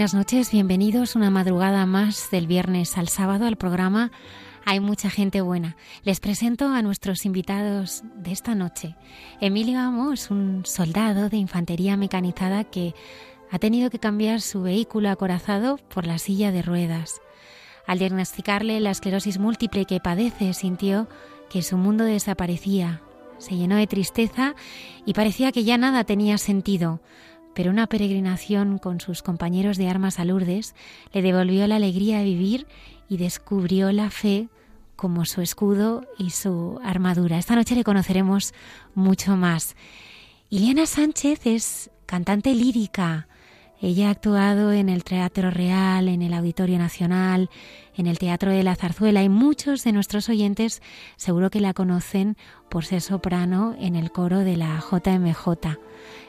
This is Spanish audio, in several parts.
Buenas noches, bienvenidos una madrugada más del viernes al sábado al programa Hay mucha gente buena. Les presento a nuestros invitados de esta noche. Emilio Amos, un soldado de infantería mecanizada que ha tenido que cambiar su vehículo acorazado por la silla de ruedas. Al diagnosticarle la esclerosis múltiple que padece, sintió que su mundo desaparecía. Se llenó de tristeza y parecía que ya nada tenía sentido pero una peregrinación con sus compañeros de armas a Lourdes le devolvió la alegría de vivir y descubrió la fe como su escudo y su armadura. Esta noche le conoceremos mucho más. Iliana Sánchez es cantante lírica. Ella ha actuado en el Teatro Real, en el Auditorio Nacional, en el Teatro de la Zarzuela y muchos de nuestros oyentes seguro que la conocen por ser soprano en el coro de la JMJ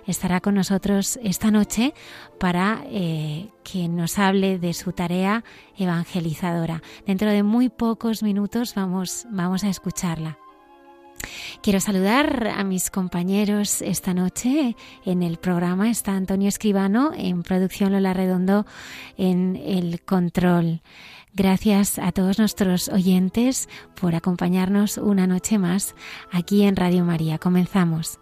estará con nosotros esta noche para eh, que nos hable de su tarea evangelizadora. Dentro de muy pocos minutos vamos, vamos a escucharla. Quiero saludar a mis compañeros esta noche en el programa. Está Antonio Escribano en producción Lola Redondo en el control. Gracias a todos nuestros oyentes por acompañarnos una noche más aquí en Radio María. Comenzamos.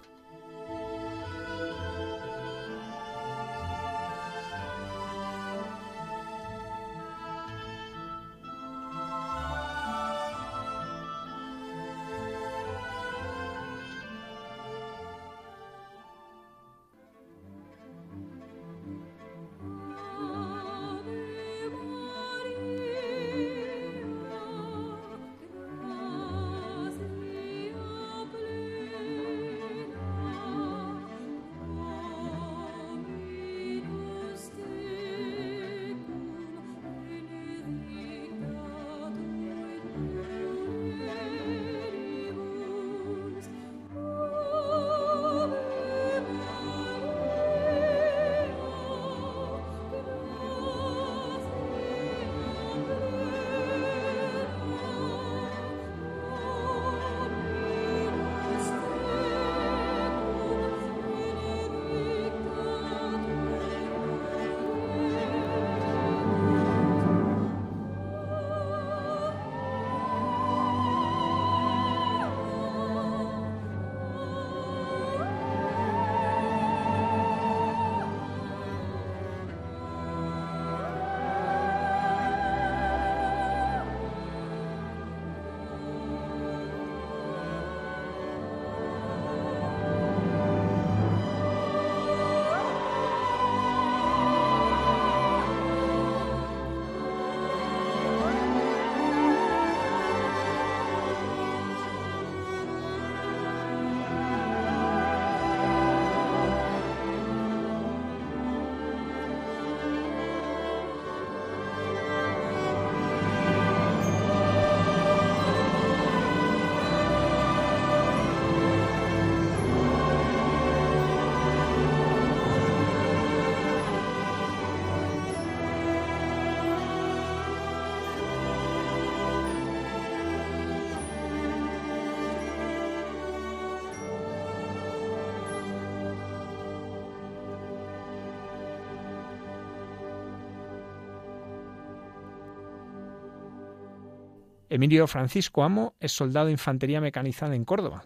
Emilio Francisco Amo es soldado de infantería mecanizada en Córdoba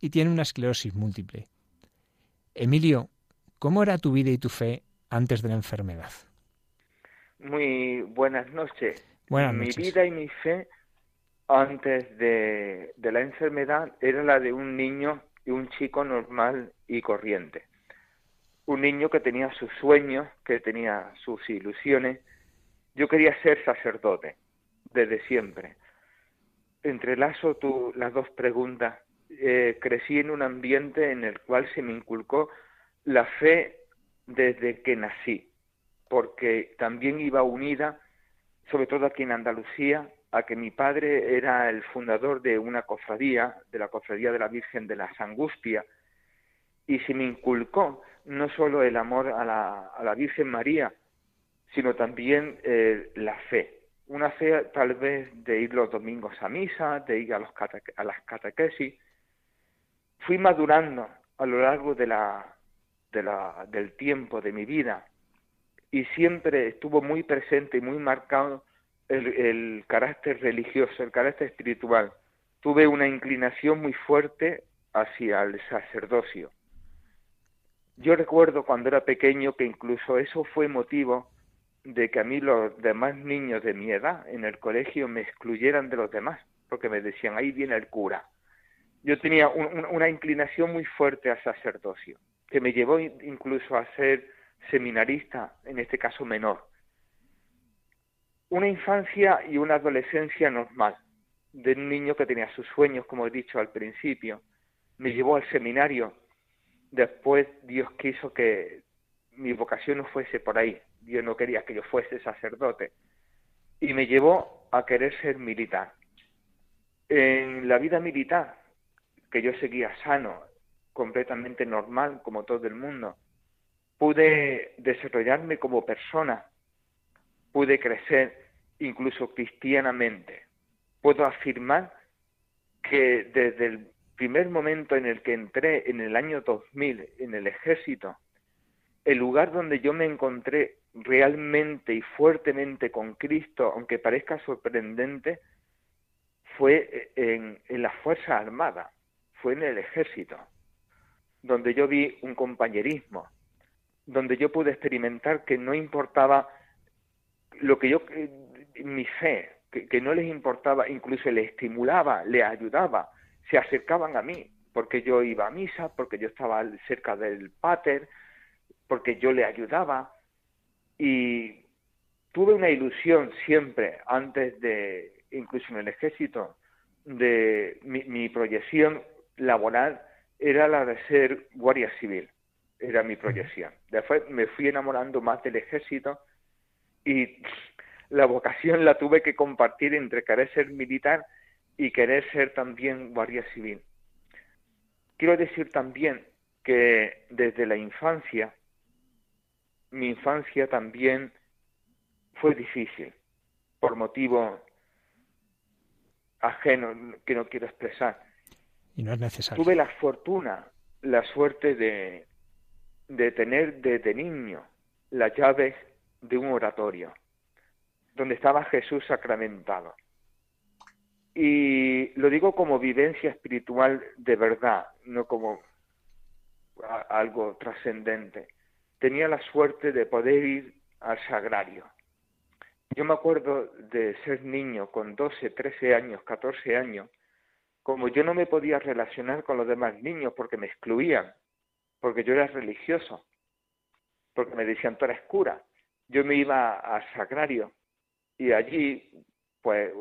y tiene una esclerosis múltiple. Emilio, ¿cómo era tu vida y tu fe antes de la enfermedad? Muy buenas noches. Buenas noches. Mi vida y mi fe antes de, de la enfermedad era la de un niño y un chico normal y corriente. un niño que tenía sus sueños, que tenía sus ilusiones. Yo quería ser sacerdote desde siempre. Entrelazo tu, las dos preguntas. Eh, crecí en un ambiente en el cual se me inculcó la fe desde que nací, porque también iba unida, sobre todo aquí en Andalucía, a que mi padre era el fundador de una cofradía, de la cofradía de la Virgen de las Angustias, y se me inculcó no solo el amor a la, Virgen María, sino también eh, la fe. Una fe tal vez de ir los domingos a misa, de ir a, los las catequesis. Fui madurando a lo largo de la, de la, del tiempo de mi vida y siempre estuvo muy presente y muy marcado el, el carácter religioso, el carácter espiritual. Tuve una inclinación muy fuerte hacia el sacerdocio yo recuerdo cuando era pequeño que incluso eso fue motivo de que a mí los demás niños de mi edad en el colegio me excluyeran de los demás, porque me decían, ahí viene el cura. Yo tenía una inclinación muy fuerte al sacerdocio, que me llevó incluso a ser seminarista, en este caso menor. Una infancia y una adolescencia normal, de un niño que tenía sus sueños, como he dicho al principio, me llevó al seminario Después Dios quiso que mi vocación no fuese por ahí. Dios no quería que yo fuese sacerdote. Y me llevó a querer ser militar. En la vida militar, que yo seguía sano, completamente normal, como todo el mundo, pude desarrollarme como persona, pude crecer incluso cristianamente. Puedo afirmar que desde el primer momento en el que entré en el año 2000 en el ejército, el lugar donde yo me encontré realmente y fuertemente con Cristo, aunque parezca sorprendente, fue en, en la Fuerza Armada, fue en el ejército, donde yo vi un compañerismo, donde yo pude experimentar que no importaba lo que yo, mi fe, que, que no les importaba, incluso le estimulaba, le ayudaba, se acercaban a mí, porque yo iba a misa, porque yo estaba cerca del pater, porque yo le ayudaba y tuve una ilusión siempre antes de, incluso en el ejército, de mi, proyección laboral era la de ser guardia civil, era mi proyección. Después me fui enamorando más del ejército y la vocación la tuve que compartir entre querer ser militar y querer ser también guardia civil. Quiero decir también que desde la infancia, mi infancia también fue difícil, por motivo ajeno que no quiero expresar. Y no es necesario. Tuve la fortuna, la suerte de, de tener desde niño las llaves de un oratorio, donde estaba Jesús sacramentado. Y lo digo como vivencia espiritual de verdad, no como algo trascendente. Tenía la suerte de poder ir al sagrario. Yo me acuerdo de ser niño con 12, 13 años, 14 años, como yo no me podía relacionar con los demás niños porque me excluían, porque yo era religioso, porque me decían tú eres cura. Yo me iba al sagrario y allí, pues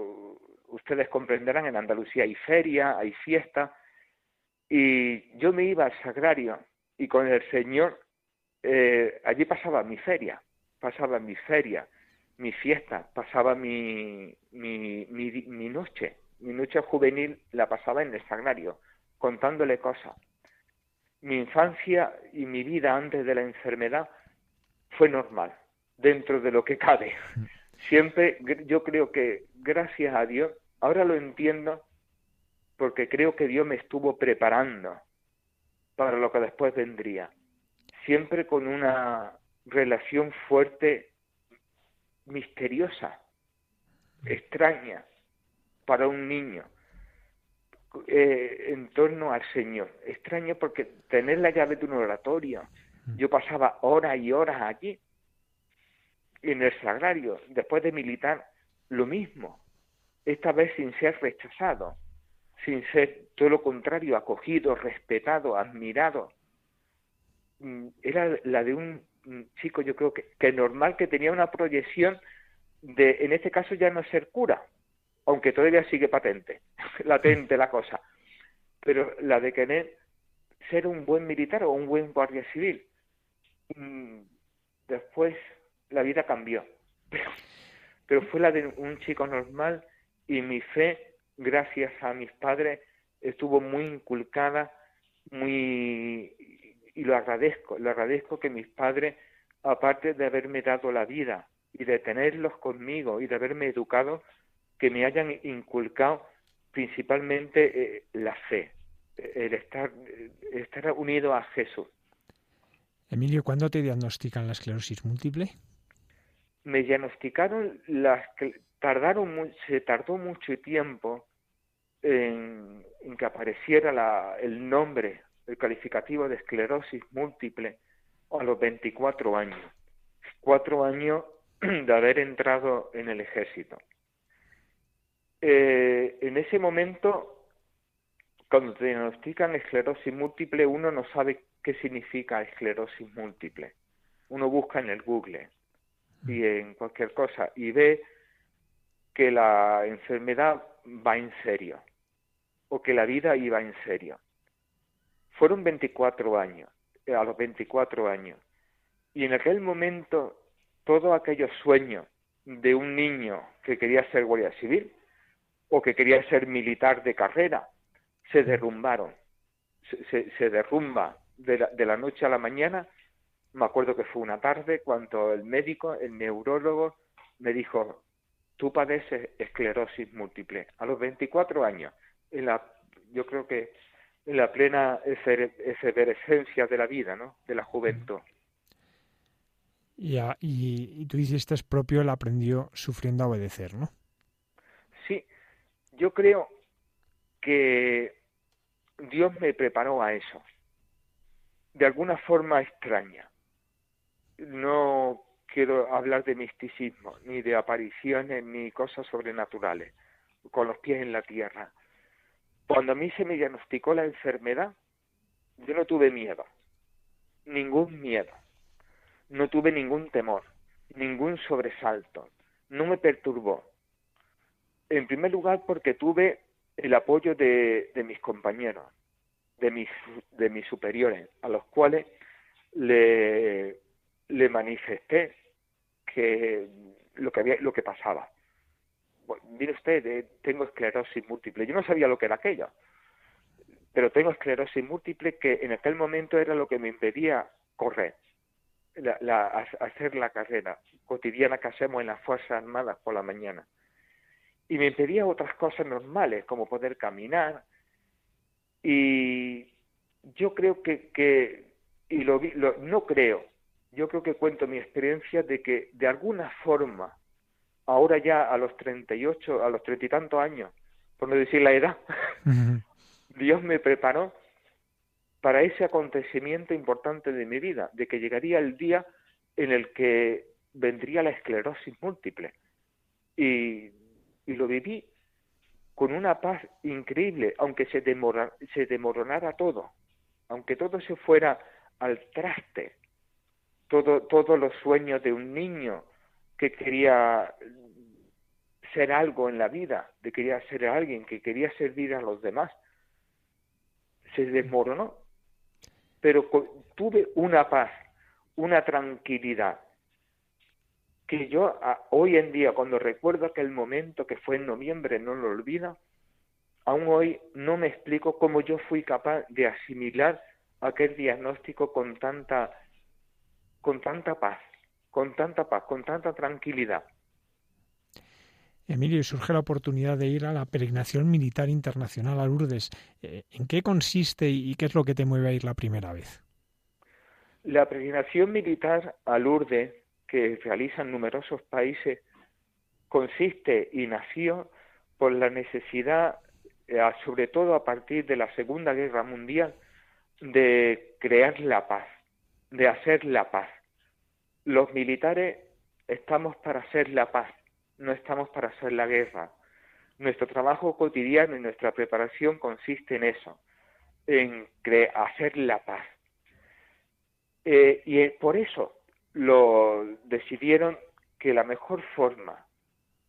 ustedes comprenderán, en Andalucía hay feria, hay fiesta, y yo me iba al sagrario y con el Señor, eh, allí pasaba mi feria, pasaba mi feria, mi fiesta, pasaba mi, mi, mi, noche, mi noche juvenil la pasaba en el sagrario, contándole cosas. Mi infancia y mi vida antes de la enfermedad fue normal, dentro de lo que cabe. Siempre yo creo que gracias a Dios Ahora lo entiendo porque creo que Dios me estuvo preparando para lo que después vendría. Siempre con una relación fuerte, misteriosa, extraña para un niño eh, en torno al Señor. Extraño porque tener la llave de un oratorio, mm. yo pasaba horas y horas allí, en el sagrario, después de militar, lo mismo esta vez sin ser rechazado, sin ser todo lo contrario, acogido, respetado, admirado. Mm, era la de un chico, yo creo que, que normal, que tenía una proyección de, en este caso ya no ser cura, aunque todavía sigue patente, latente la cosa, pero la de querer ser un buen militar o un buen guardia civil. Mm, después la vida cambió, pero, fue la de un chico normal y mi fe, gracias a mis padres, estuvo muy inculcada, muy y lo agradezco, lo agradezco que mis padres, aparte de haberme dado la vida y de tenerlos conmigo y de haberme educado, que me hayan inculcado principalmente eh, la fe, el estar, estar unido a Jesús. Emilio, ¿cuándo te diagnostican la esclerosis múltiple? Me diagnosticaron las tardaron se tardó mucho tiempo en, que apareciera la, el nombre, el calificativo de esclerosis múltiple a los 24 años. Cuatro años de haber entrado en el ejército. Eh, en ese momento, cuando te diagnostican esclerosis múltiple, uno no sabe qué significa esclerosis múltiple. Uno busca en el Google y en cualquier cosa y ve que la enfermedad va en serio o que la vida iba en serio. Fueron 24 años, a los 24 años. Y en aquel momento todos aquellos sueños de un niño que quería ser guardia civil o que quería ser militar de carrera se derrumbaron. Se, derrumba de la, de la noche a la mañana. Me acuerdo que fue una tarde cuando el médico, el neurólogo, me dijo, tú padeces esclerosis múltiple. A los 24 años, en la, yo creo que en la plena efervescencia de la vida, ¿no? De la juventud. Y, y, tú dices, es propio, él aprendió sufriendo a obedecer, ¿no? Sí, yo creo que Dios me preparó a eso, de alguna forma extraña. No quiero hablar de misticismo, ni de apariciones, ni cosas sobrenaturales, con los pies en la tierra. Cuando a mí se me diagnosticó la enfermedad, yo no tuve miedo, ningún miedo no tuve ningún temor, ningún sobresalto, no me perturbó. En primer lugar porque tuve el apoyo de, mis compañeros, de mis, de mis superiores, a los cuales le, le manifesté que lo que había, lo que pasaba. Mire usted, eh, tengo esclerosis múltiple. Yo no sabía lo que era aquello, pero tengo esclerosis múltiple que en aquel momento era lo que me impedía correr la, hacer la carrera cotidiana que hacemos en las Fuerzas Armadas por la mañana. Y me impedía otras cosas normales, como poder caminar. Y yo creo que, que y lo, lo, no creo, yo creo que cuento mi experiencia de que de alguna forma, ahora ya a los 38, a los treinta y tantos años, por no decir la edad, Dios me preparó para ese acontecimiento importante de mi vida, de que llegaría el día en el que vendría la esclerosis múltiple. Y, lo viví con una paz increíble, aunque se, se demoronara todo, aunque todo se fuera al traste, todo, todos los sueños de un niño que quería ser algo en la vida, de quería ser alguien, que quería servir a los demás, se desmoronó pero tuve una paz, una tranquilidad, que yo hoy en día, cuando recuerdo aquel momento que fue en noviembre, no lo olvido, aún hoy no me explico cómo yo fui capaz de asimilar aquel diagnóstico con tanta, con tanta paz, con tanta paz, con tanta tranquilidad. Emilio, surge la oportunidad de ir a la peregrinación militar internacional a Lourdes. Eh, ¿En qué consiste y qué es lo que te mueve a ir la primera vez? La peregrinación militar a Lourdes, que realizan numerosos países, consiste y nació por la necesidad, eh, sobre todo a partir de la Segunda Guerra Mundial, de crear la paz, de hacer la paz. Los militares estamos para hacer la paz no estamos para hacer la guerra. Nuestro trabajo cotidiano y nuestra preparación consiste en eso, en hacer la paz. Eh, y por eso lo decidieron que la mejor forma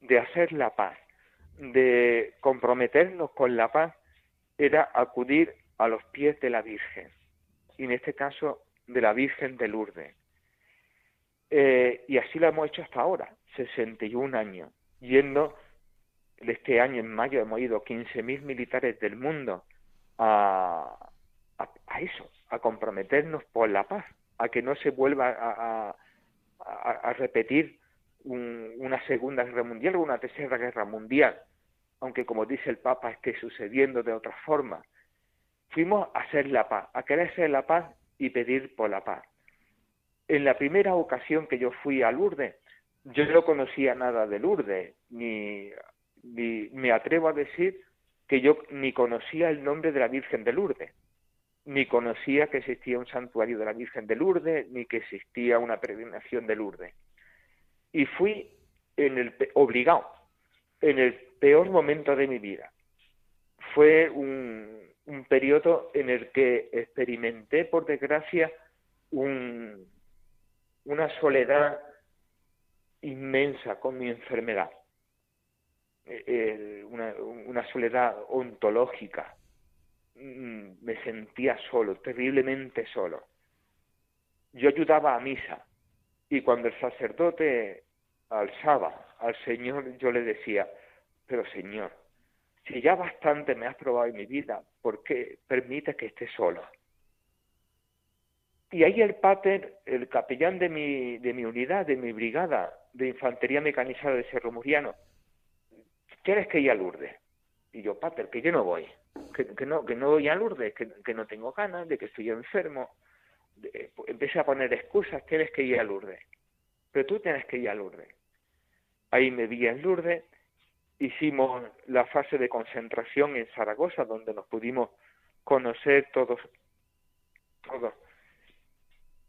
de hacer la paz, de comprometernos con la paz, era acudir a los pies de la Virgen, y en este caso de la Virgen de Lourdes. Eh, y así lo hemos hecho hasta ahora, 61 años, yendo, este año en mayo hemos ido 15.000 militares del mundo a, a, eso, a comprometernos por la paz, a que no se vuelva a, a repetir una segunda guerra mundial o una tercera guerra mundial, aunque como dice el Papa esté sucediendo de otra forma. Fuimos a hacer la paz, a querer hacer la paz y pedir por la paz. En la primera ocasión que yo fui a Lourdes, yo no conocía nada de Lourdes, ni, me atrevo a decir que yo ni conocía el nombre de la Virgen de Lourdes, ni conocía que existía un santuario de la Virgen de Lourdes, ni que existía una peregrinación de Lourdes y fui en el obligado en el peor momento de mi vida. Fue un, un periodo en el que experimenté, por desgracia, un, una soledad inmensa con mi enfermedad, eh, una, una soledad ontológica. Mm, me sentía solo, terriblemente solo. Yo ayudaba a misa, y cuando el sacerdote alzaba al Señor, yo le decía, pero Señor, si ya bastante me has probado en mi vida, ¿por qué permite que esté solo? Y ahí el pater, el capellán de mi, de mi unidad, de mi brigada de infantería mecanizada de Cerro Muriano, ¿quieres que ir a Lourdes? Y yo, pater, que yo no voy, que, no, que no voy a Lourdes, que, que no tengo ganas, de que estoy enfermo, empecé a poner excusas, tienes que ir a Lourdes. Pero tú tienes que ir a Lourdes. Ahí me vi en Lourdes, hicimos la fase de concentración en Zaragoza, donde nos pudimos conocer todos, todos.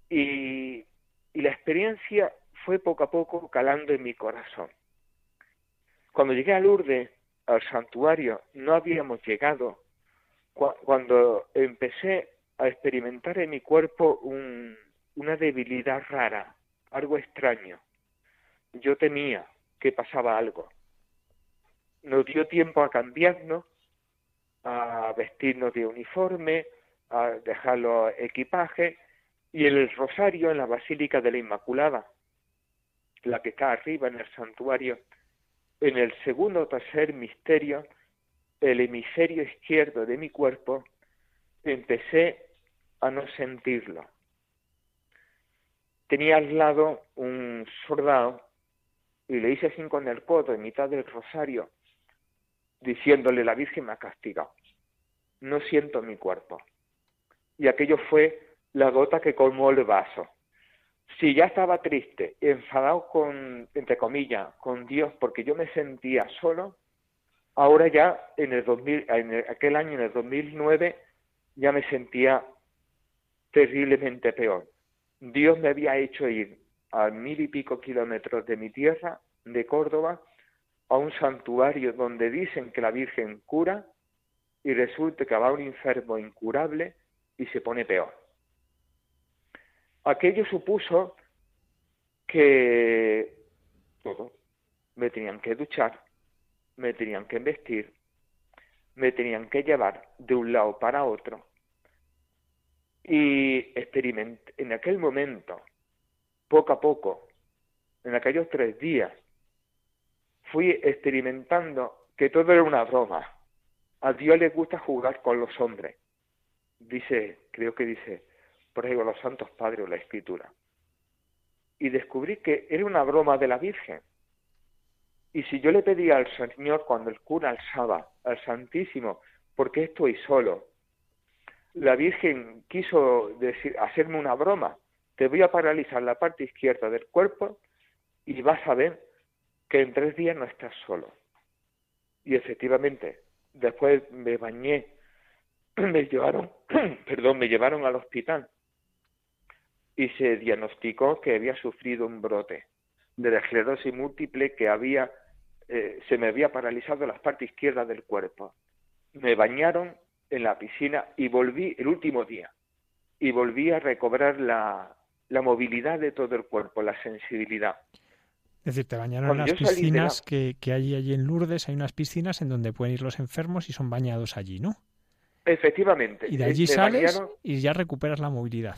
Y, y la experiencia fue poco a poco calando en mi corazón. Cuando llegué a Lourdes, al santuario, no habíamos llegado. Cuando empecé a experimentar en mi cuerpo una debilidad rara, algo extraño. Yo temía que pasaba algo. Nos dio tiempo a cambiarnos, a vestirnos de uniforme, a dejar los equipajes y el rosario en la Basílica de la Inmaculada, la que está arriba en el santuario, en el segundo tercer misterio, el hemisferio izquierdo de mi cuerpo empecé a no sentirlo. Tenía al lado un soldado y le hice así con el codo en mitad del rosario, diciéndole, la Virgen me ha castigado, no siento mi cuerpo. Y aquello fue la gota que colmó el vaso. Si ya estaba triste, enfadado con, entre comillas, con Dios, porque yo me sentía solo, ahora ya en el 2000, en aquel año, en el 2009, ya me sentía terriblemente peor. Dios me había hecho ir a mil y pico kilómetros de mi tierra, de Córdoba, a un santuario donde dicen que la Virgen cura y resulta que va un enfermo incurable y se pone peor. Aquello supuso que todo, me tenían que duchar, me tenían que vestir, me tenían que llevar de un lado para otro, y experimenté, en aquel momento, poco a poco, en aquellos tres días, fui experimentando que todo era una broma. A Dios le gusta jugar con los hombres. Dice, creo que dice, por ejemplo, los santos padres o la escritura. Y descubrí que era una broma de la Virgen. Y si yo le pedía al Señor cuando el cura alzaba al Santísimo, ¿por qué estoy solo? la Virgen quiso decir, hacerme una broma, te voy a paralizar la parte izquierda del cuerpo y vas a ver que en tres días no estás solo. Y efectivamente, después me bañé, me llevaron, perdón, me llevaron al hospital y se diagnosticó que había sufrido un brote de la esclerosis múltiple que había, eh, se me había paralizado la parte izquierda del cuerpo. Me bañaron en la piscina y volví el último día. y volví a recobrar la, la movilidad de todo el cuerpo, la sensibilidad. Es decir, te bañaron en las piscinas que, que hay allí en Lourdes, hay unas piscinas en donde pueden ir los enfermos y son bañados allí, ¿no? Efectivamente. Y de allí sales y ya recuperas la movilidad.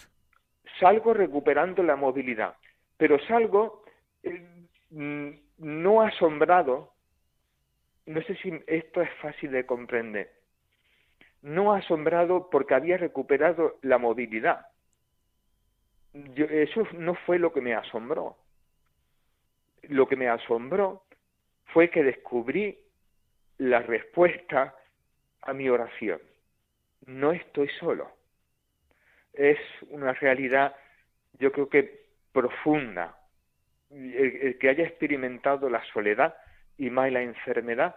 Salgo recuperando la movilidad, pero salgo eh, mm, no asombrado, no sé si esto es fácil de comprender, no asombrado porque había recuperado la movilidad. eso no fue lo que me asombró lo que me asombró fue que descubrí la respuesta a mi oración. No estoy solo. Es una realidad, yo creo que profunda. El, que haya experimentado la soledad y más la enfermedad,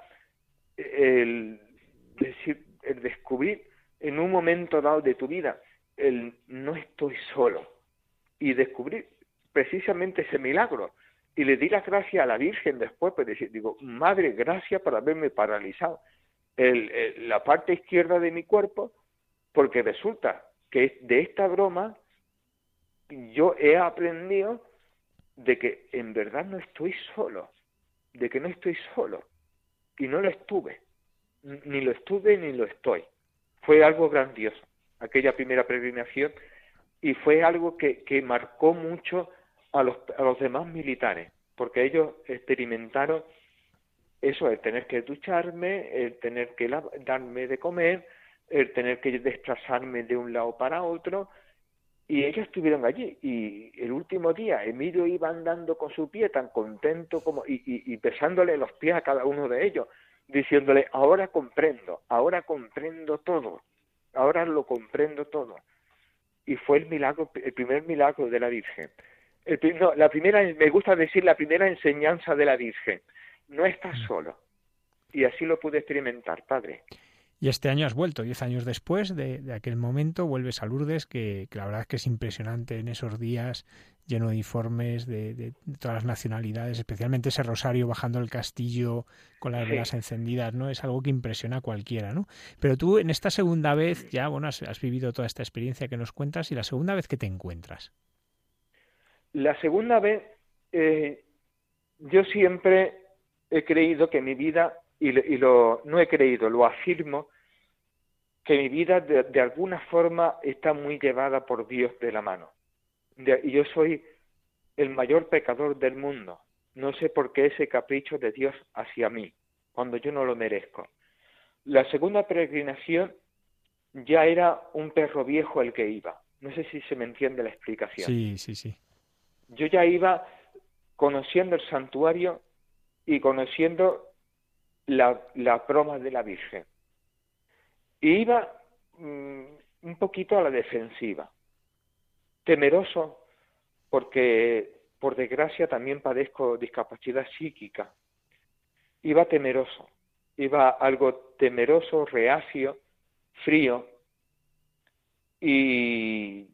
el, decir, el descubrir en un momento dado de tu vida el no estoy solo y descubrir precisamente ese milagro y le di las gracias a la Virgen después, pues digo, Madre, gracias por haberme paralizado el, la parte izquierda de mi cuerpo, porque resulta que de esta broma yo he aprendido de que en verdad no estoy solo, de que no estoy solo, y no lo estuve, ni lo estuve ni lo estoy. Fue algo grandioso, aquella primera peregrinación, y fue algo que, que marcó mucho a los, a los demás militares, porque ellos experimentaron eso, el tener que ducharme, el tener que darme de comer, el tener que desplazarme de un lado para otro, y ellos estuvieron allí. Y el último día, Emilio iba andando con su pie tan contento como, y, y, y besándole los pies a cada uno de ellos, diciéndole, ahora comprendo, ahora comprendo todo, ahora lo comprendo todo. Y fue el milagro, el primer milagro de la Virgen la primera, me gusta decir la primera enseñanza de la Virgen. No estás mm. solo. Y así lo pude experimentar, padre. Y este año has vuelto, diez años después de, aquel momento, vuelves a Lourdes, que, la verdad es que es impresionante en esos días, lleno de informes de, todas las nacionalidades, especialmente ese rosario bajando el castillo con las velas encendidas, ¿no? Es algo que impresiona a cualquiera, ¿no? Pero tú en esta segunda vez, ya, bueno, has, has vivido toda esta experiencia que nos cuentas, y la segunda vez que te encuentras. La segunda vez, eh, yo siempre he creído que mi vida, y, lo, no he creído, lo afirmo, que mi vida de, alguna forma está muy llevada por Dios de la mano. y yo soy el mayor pecador del mundo. No sé por qué ese capricho de Dios hacia mí, cuando yo no lo merezco. La segunda peregrinación ya era un perro viejo el que iba. No sé si se me entiende la explicación. Sí, sí, sí yo ya iba conociendo el santuario y conociendo la, la broma de la Virgen. Y iba mm, un poquito a la defensiva, temeroso porque por desgracia también padezco discapacidad psíquica. Iba temeroso, iba algo temeroso, reacio, frío y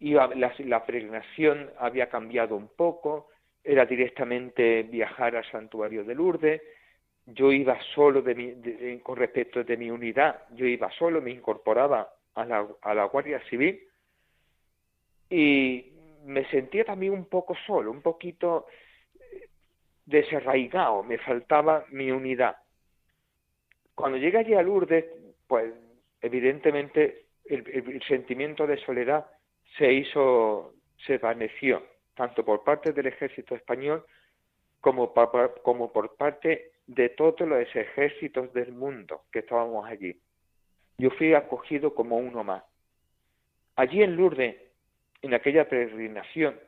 la, la peregrinación había cambiado un poco, era directamente viajar al santuario de Lourdes, yo iba solo de con respecto de mi unidad, yo iba solo, me incorporaba a la, a la Guardia Civil y me sentía también un poco solo, un poquito desarraigado, me faltaba mi unidad. Cuando llegué allí a Lourdes, pues evidentemente el sentimiento de soledad se hizo, se vaneció, tanto por parte del ejército español como, como por parte de todos los ejércitos del mundo que estábamos allí. Yo fui acogido como uno más. Allí en Lourdes, en aquella peregrinación,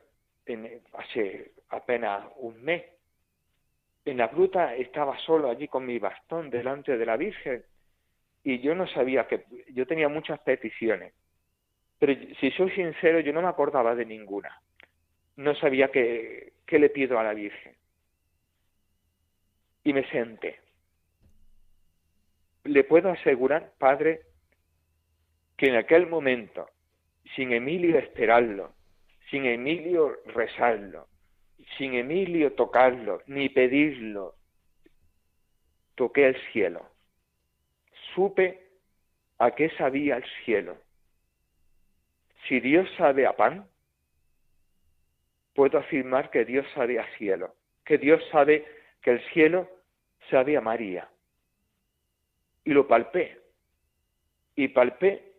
hace apenas un mes, en la gruta estaba solo allí con mi bastón delante de la Virgen y yo no sabía que yo tenía muchas peticiones pero si soy sincero, yo no me acordaba de ninguna. No sabía qué, qué le pido a la Virgen. Y me senté. Le puedo asegurar, Padre, que en aquel momento, sin Emilio esperarlo, sin Emilio rezarlo, sin Emilio tocarlo, ni pedirlo, toqué el cielo. Supe a qué sabía el cielo si Dios sabe a pan, puedo afirmar que Dios sabe a cielo, que Dios sabe que el cielo sabe a María. Y lo palpé, y palpé,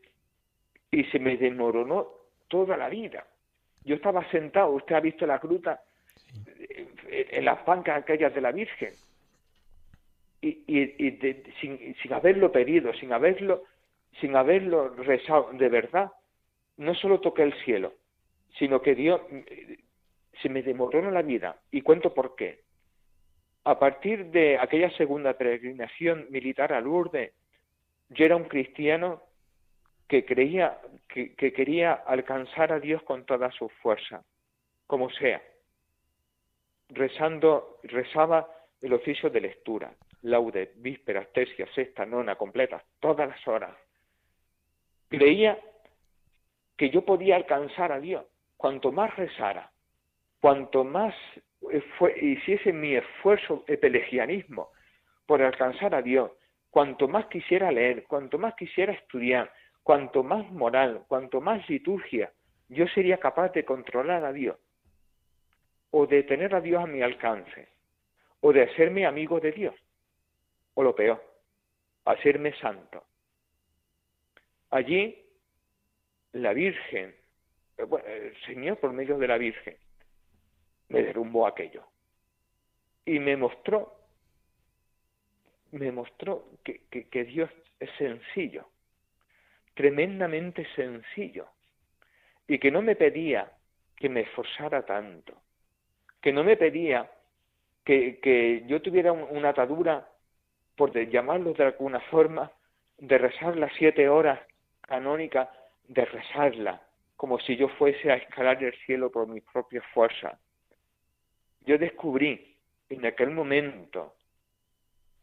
y se me desmoronó toda la vida. Yo estaba sentado, usted ha visto la gruta en las bancas aquellas de la Virgen, y, y, sin, sin haberlo pedido, sin haberlo, sin haberlo rezado de verdad, no solo toqué el cielo, sino que Dios se me demoró la vida. Y cuento por qué. A partir de aquella segunda peregrinación militar a Lourdes, yo era un cristiano que creía que, que quería alcanzar a Dios con toda su fuerza, como sea. Rezando, rezaba el oficio de lectura, laude, vísperas, tercia, sexta, nona, completa, todas las horas. Creía que yo podía alcanzar a Dios cuanto más rezara, cuanto más hiciese mi esfuerzo de pelegianismo por alcanzar a Dios, cuanto más quisiera leer, cuanto más quisiera estudiar, cuanto más moral, cuanto más liturgia, yo sería capaz de controlar a Dios, o de tener a Dios a mi alcance, o de hacerme amigo de Dios, o lo peor, hacerme santo. Allí, la Virgen, eh, el Señor por medio de la Virgen, me derrumbó aquello. Y me mostró, me mostró que, que, Dios es sencillo, tremendamente sencillo, y que no me pedía que me esforzara tanto, que no me pedía que, que yo tuviera una atadura, por llamarlo de alguna forma, de rezar las siete horas canónicas, de rezarla, como si yo fuese a escalar el cielo por mi propia fuerza yo descubrí en aquel momento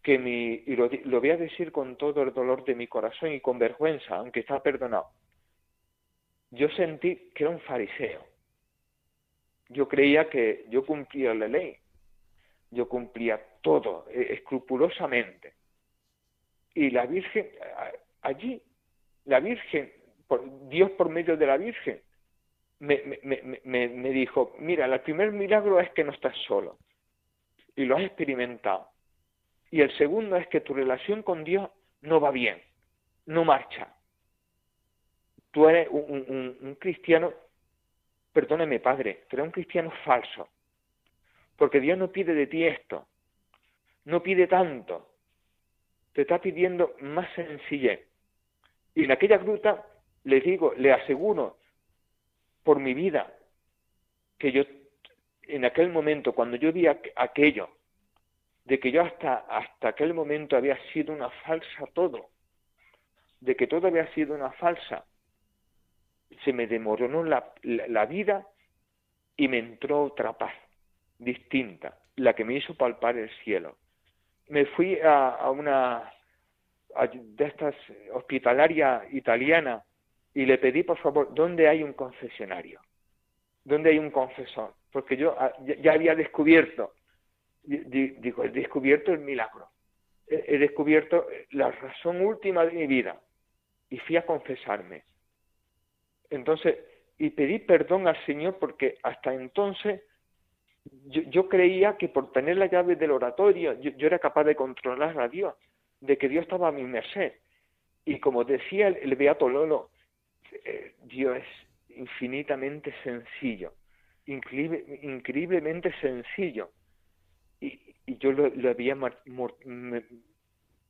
que mi, y lo, voy a decir con todo el dolor de mi corazón y con vergüenza, aunque está perdonado, yo sentí que era un fariseo. Yo creía que yo cumplía la ley, yo cumplía todo eh, escrupulosamente. Y la Virgen, allí, la Virgen, por, Dios por medio de la Virgen, me, me, me, dijo, mira, el primer milagro es que no estás solo y lo has experimentado. Y el segundo es que tu relación con Dios no va bien, no marcha. Tú eres un, un, cristiano, perdóneme padre, pero eres un cristiano falso. Porque Dios no pide de ti esto, no pide tanto, te está pidiendo más sencillez. Y en aquella gruta, le digo, le aseguro, por mi vida, que yo en aquel momento, cuando yo vi aquello, de que yo hasta, hasta aquel momento había sido una falsa todo, de que todo había sido una falsa, se me demoró la, la, vida y me entró otra paz distinta, la que me hizo palpar el cielo. Me fui a, a una de estas hospitalaria italiana y le pedí, por favor, ¿dónde hay un confesionario? ¿Dónde hay un confesor? Porque yo ah, ya había descubierto, digo, he descubierto el milagro, he descubierto la razón última de mi vida y fui a confesarme. Entonces, y pedí perdón al Señor porque hasta entonces yo, creía que por tener la llave del oratorio yo, era capaz de controlar a Dios, de que Dios estaba a mi merced. Y como decía el Beato Lolo, eh, Dios es infinitamente sencillo, increíblemente sencillo. Y, yo lo, había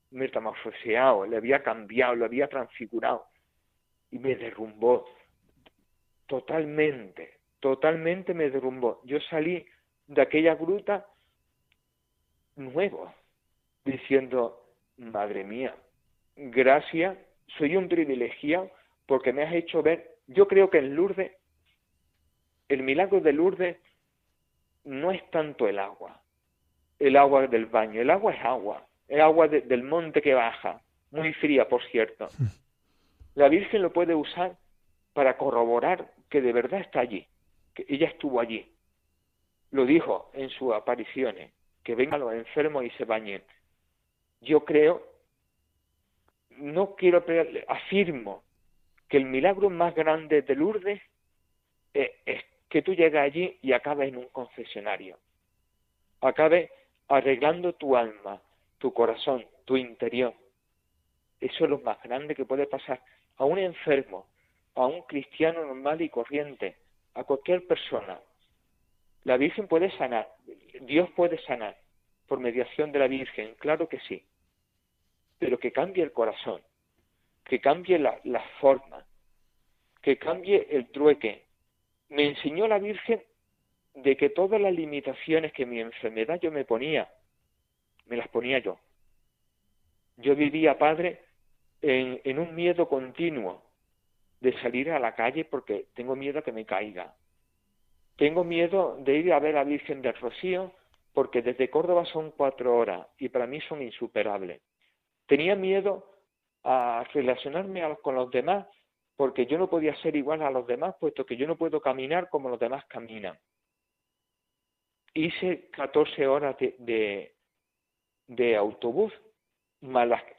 metamorfoseado, le había cambiado, lo había transfigurado. Y me derrumbó totalmente, totalmente me derrumbó. Yo salí de aquella gruta nuevo, diciendo, madre mía, gracias, soy un privilegiado porque me has hecho ver, yo creo que en Lourdes, el milagro de Lourdes no es tanto el agua, el agua del baño, el agua es agua, el agua del monte que baja, muy fría, por cierto. La Virgen lo puede usar para corroborar que de verdad está allí, que ella estuvo allí. Lo dijo en sus apariciones, que vengan los enfermos y se bañen. Yo creo, no quiero, afirmo que el milagro más grande de Lourdes es que tú llegas allí y acabes en un confesionario. Acabes arreglando tu alma, tu corazón, tu interior. Eso es lo más grande que puede pasar a un enfermo, a un cristiano normal y corriente, a cualquier persona. La Virgen puede sanar, Dios puede sanar por mediación de la Virgen, claro que sí, pero que cambie el corazón, que cambie la, forma, que cambie el trueque. Me enseñó la Virgen de que todas las limitaciones que mi enfermedad yo me ponía, me las ponía yo. Yo vivía, padre, en, en un miedo continuo de salir a la calle porque tengo miedo a que me caiga. Tengo miedo de ir a ver a la Virgen del Rocío porque desde Córdoba son cuatro horas y para mí son insuperables. Tenía miedo a relacionarme con los demás porque yo no podía ser igual a los demás puesto que yo no puedo caminar como los demás caminan. Hice 14 horas de, autobús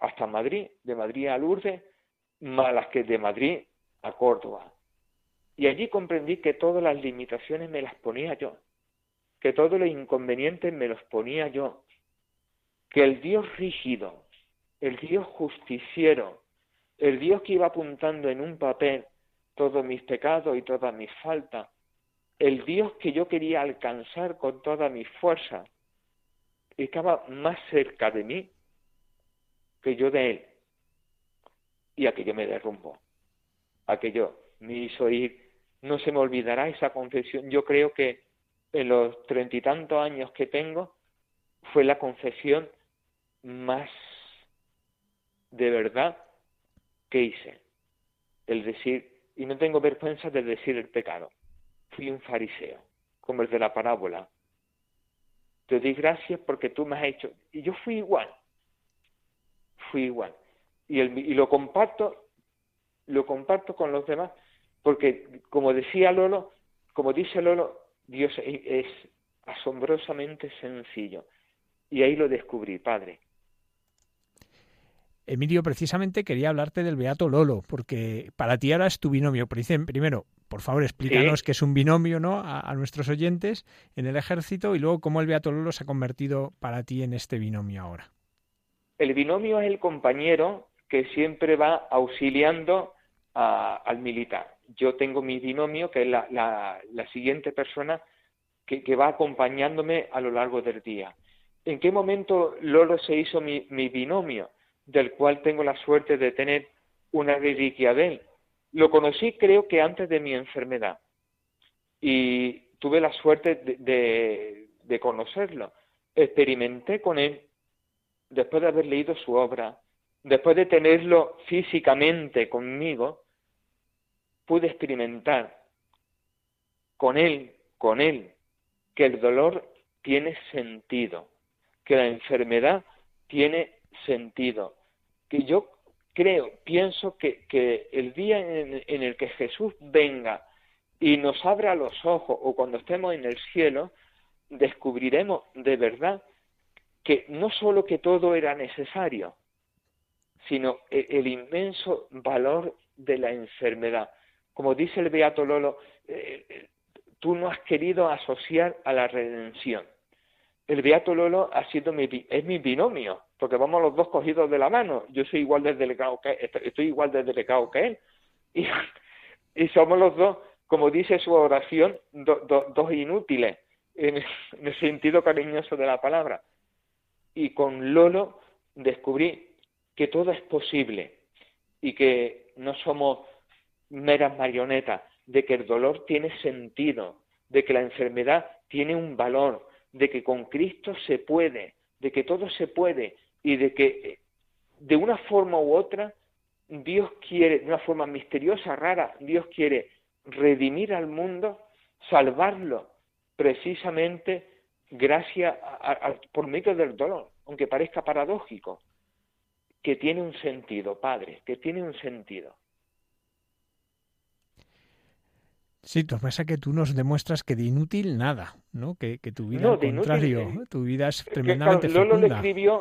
hasta Madrid, de Madrid a Lourdes, malas que de Madrid a Córdoba. Y allí comprendí que todas las limitaciones me las ponía yo, que todos los inconvenientes me los ponía yo, que el Dios rígido, el Dios justiciero, el Dios que iba apuntando en un papel todos mis pecados y todas mis faltas, el Dios que yo quería alcanzar con toda mi fuerza, estaba más cerca de mí que yo de Él. Y aquello me derrumbó. Aquello me hizo ir. No se me olvidará esa confesión. Yo creo que en los treinta y tantos años que tengo fue la confesión más de verdad que hice. El decir, y no tengo vergüenza de decir el pecado fui un fariseo, como el de la parábola. Te doy gracias porque tú me has hecho. Y yo fui igual. Fui igual. Y, y lo comparto, lo comparto con los demás, porque como decía Lolo, como dice Lolo, Dios es asombrosamente sencillo. Y ahí lo descubrí, Padre. Emilio, precisamente quería hablarte del Beato Lolo, porque para ti ahora es tu binomio. Primero, por favor, explícanos qué es un binomio ¿no? A, nuestros oyentes en el ejército y luego cómo el Beato Lolo se ha convertido para ti en este binomio ahora. El binomio es el compañero que siempre va auxiliando al militar. Yo tengo mi binomio, que es la, siguiente persona que, va acompañándome a lo largo del día. ¿En qué momento Lolo se hizo mi binomio? Del cual tengo la suerte de tener una reliquia de él. Lo conocí creo que antes de mi enfermedad y tuve la suerte de, de, conocerlo. Experimenté con él después de haber leído su obra, después de tenerlo físicamente conmigo, pude experimentar con él, con él, que el dolor tiene sentido, que la enfermedad tiene sentido. Que yo creo, pienso que, que el día en, el que Jesús venga y nos abra los ojos o cuando estemos en el cielo, descubriremos de verdad que no solo que todo era necesario, sino el, el inmenso valor de la enfermedad. Como dice el Beato Lolo, eh, eh, tú no has querido asociar a la redención. El Beato Lolo ha sido mi, es mi binomio, porque vamos los dos cogidos de la mano. Yo soy igual de delegado que estoy igual de delegado que él. Y, y somos los dos, como dice su oración, dos inútiles, en, en el sentido cariñoso de la palabra. Y con Lolo descubrí que todo es posible y que no somos meras marionetas, de que el dolor tiene sentido, de que la enfermedad tiene un valor, de que con Cristo se puede, de que todo se puede y de que eh, de una forma u otra Dios quiere, de una forma misteriosa, rara, Dios quiere redimir al mundo, salvarlo, precisamente gracias por medio del dolor, aunque parezca paradójico, que tiene un sentido, Padre, que tiene un sentido. Sí, pasa que tú nos demuestras que de inútil nada, ¿no? Que, tu vida, al contrario, tu vida es tremendamente que, Lolo escribió,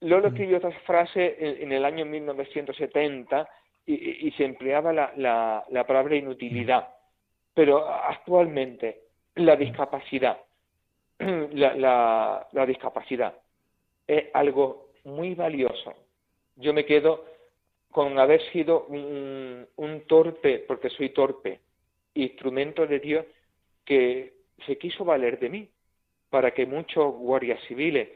Lolo escribió esta frase en, el año 1970 y, se empleaba la, la, palabra inutilidad. Pero actualmente la discapacidad, la, la, discapacidad es algo muy valioso. Yo me quedo con haber sido un, un, torpe, porque soy torpe, instrumento de Dios que se quiso valer de mí, para que muchos guardias civiles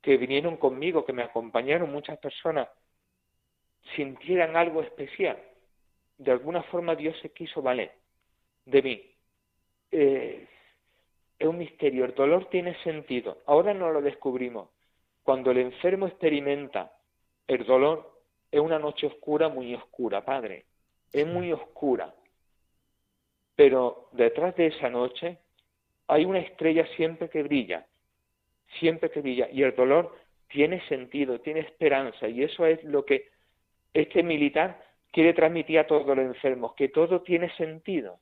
que vinieron conmigo, que me acompañaron, muchas personas, sintieran algo especial. De alguna forma Dios se quiso valer de mí. Eh, es un misterio, el dolor tiene sentido. Ahora no lo descubrimos. Cuando el enfermo experimenta el dolor, es una noche oscura, muy oscura, Padre. Es muy oscura. Pero detrás de esa noche hay una estrella siempre que brilla, siempre que brilla. Y el dolor tiene sentido, tiene esperanza. Y eso es lo que este militar quiere transmitir a todos los enfermos, que todo tiene sentido,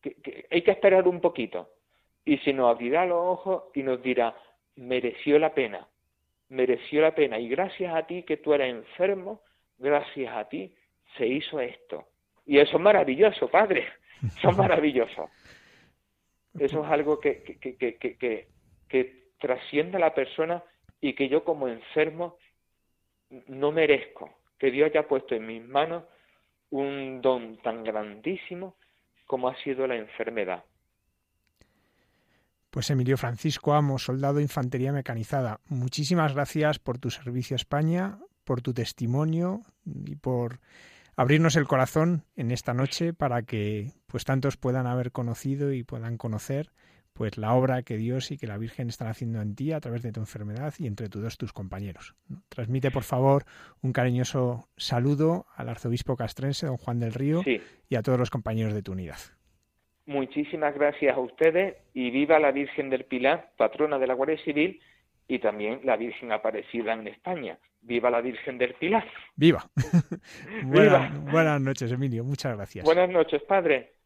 que, hay que esperar un poquito. Y si nos abrirá los ojos y nos dirá, mereció la pena, mereció la pena. Y gracias a ti que tú eras enfermo, gracias a ti se hizo esto. Y eso es maravilloso, Padre, eso es maravilloso. Eso es algo que, que, que, que trasciende a la persona y que yo como enfermo no merezco que Dios haya puesto en mis manos un don tan grandísimo como ha sido la enfermedad. Pues Emilio Francisco Amo, soldado de infantería mecanizada, muchísimas gracias por tu servicio a España, por tu testimonio y por abrirnos el corazón en esta noche para que pues tantos puedan haber conocido y puedan conocer pues la obra que Dios y que la Virgen están haciendo en ti a través de tu enfermedad y entre todos tus compañeros. Transmite, por favor, un cariñoso saludo al arzobispo castrense, don Juan del Río, y a todos los compañeros de tu unidad. Muchísimas gracias a ustedes y viva la Virgen del Pilar, patrona de la Guardia Civil, y también la Virgen Aparecida en España. ¡Viva la Virgen del Pilar! ¡Viva! buenas noches, Emilio. Muchas gracias. Buenas noches, padre.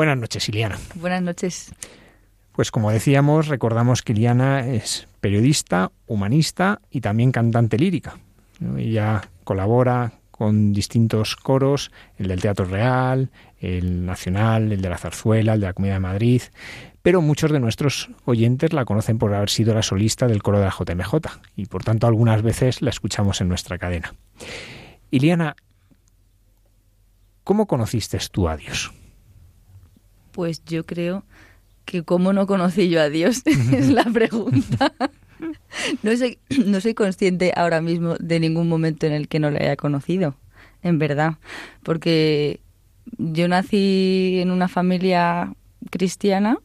Buenas noches, Iliana. Buenas noches. Pues como decíamos, recordamos que Iliana es periodista, humanista y también cantante lírica. Ella colabora con distintos coros, el del Teatro Real, el Nacional, el de la Zarzuela, el de la Comunidad de Madrid, pero muchos de nuestros oyentes la conocen por haber sido la solista del coro de la JMJ y por tanto algunas veces la escuchamos en nuestra cadena. Iliana, ¿cómo conociste tú a Dios? Pues yo creo que cómo no conocí yo a Dios es la pregunta. No soy, no soy consciente ahora mismo de ningún momento en el que no le haya conocido, en verdad, porque yo nací en una familia cristiana.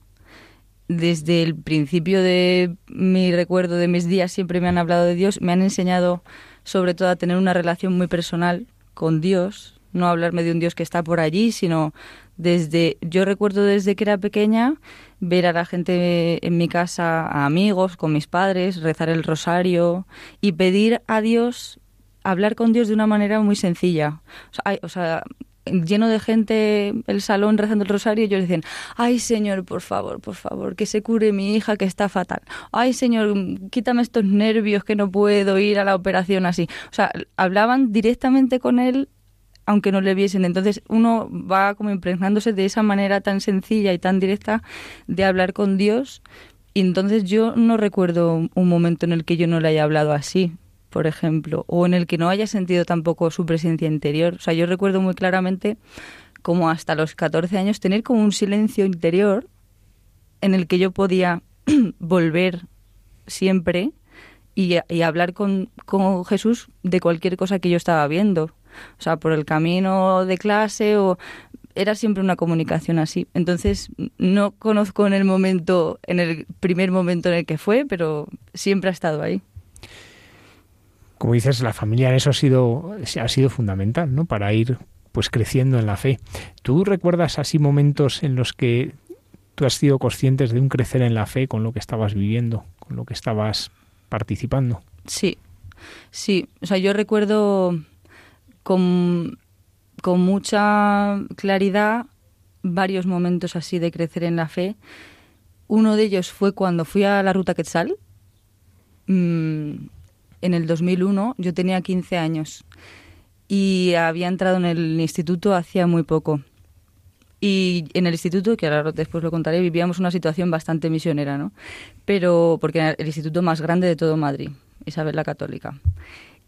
Desde el principio de mi recuerdo de mis días siempre me han hablado de Dios, me han enseñado sobre todo a tener una relación muy personal con Dios, no hablarme de un Dios que está por allí, sino desde yo recuerdo desde que era pequeña ver a la gente en mi casa, a amigos, con mis padres, rezar el rosario y pedir a Dios, hablar con Dios de una manera muy sencilla. O sea, lleno de gente el salón rezando el rosario y ellos decían, ay Señor, por favor, por favor, que se cure mi hija que está fatal. Ay Señor, quítame estos nervios que no puedo ir a la operación así. O sea, hablaban directamente con él aunque no le viesen. Entonces uno va como impregnándose de esa manera tan sencilla y tan directa de hablar con Dios. Y entonces yo no recuerdo un momento en el que yo no le haya hablado así, por ejemplo, o en el que no haya sentido tampoco su presencia interior. O sea, yo recuerdo muy claramente como hasta los 14 años tener como un silencio interior en el que yo podía volver siempre y, y hablar con, con Jesús de cualquier cosa que yo estaba viendo o sea, por el camino de clase o era siempre una comunicación así. Entonces, no conozco en el momento, en el primer momento en el que fue, pero siempre ha estado ahí. Como dices, la familia en eso ha sido, ha sido fundamental, ¿no? Para ir pues creciendo en la fe. ¿Tú recuerdas así momentos en los que tú has sido conscientes de un crecer en la fe con lo que estabas viviendo, con lo que estabas participando? Sí, sí. O sea, yo recuerdo con, con mucha claridad varios momentos así de crecer en la fe. Uno de ellos fue cuando fui a la Ruta Quetzal. Mm, en el 2001 yo tenía 15 años y había entrado en el instituto hacía muy poco. Y en el instituto, que ahora después lo contaré, vivíamos una situación bastante misionera, ¿no? Pero porque era el instituto más grande de todo Madrid, Isabel la Católica.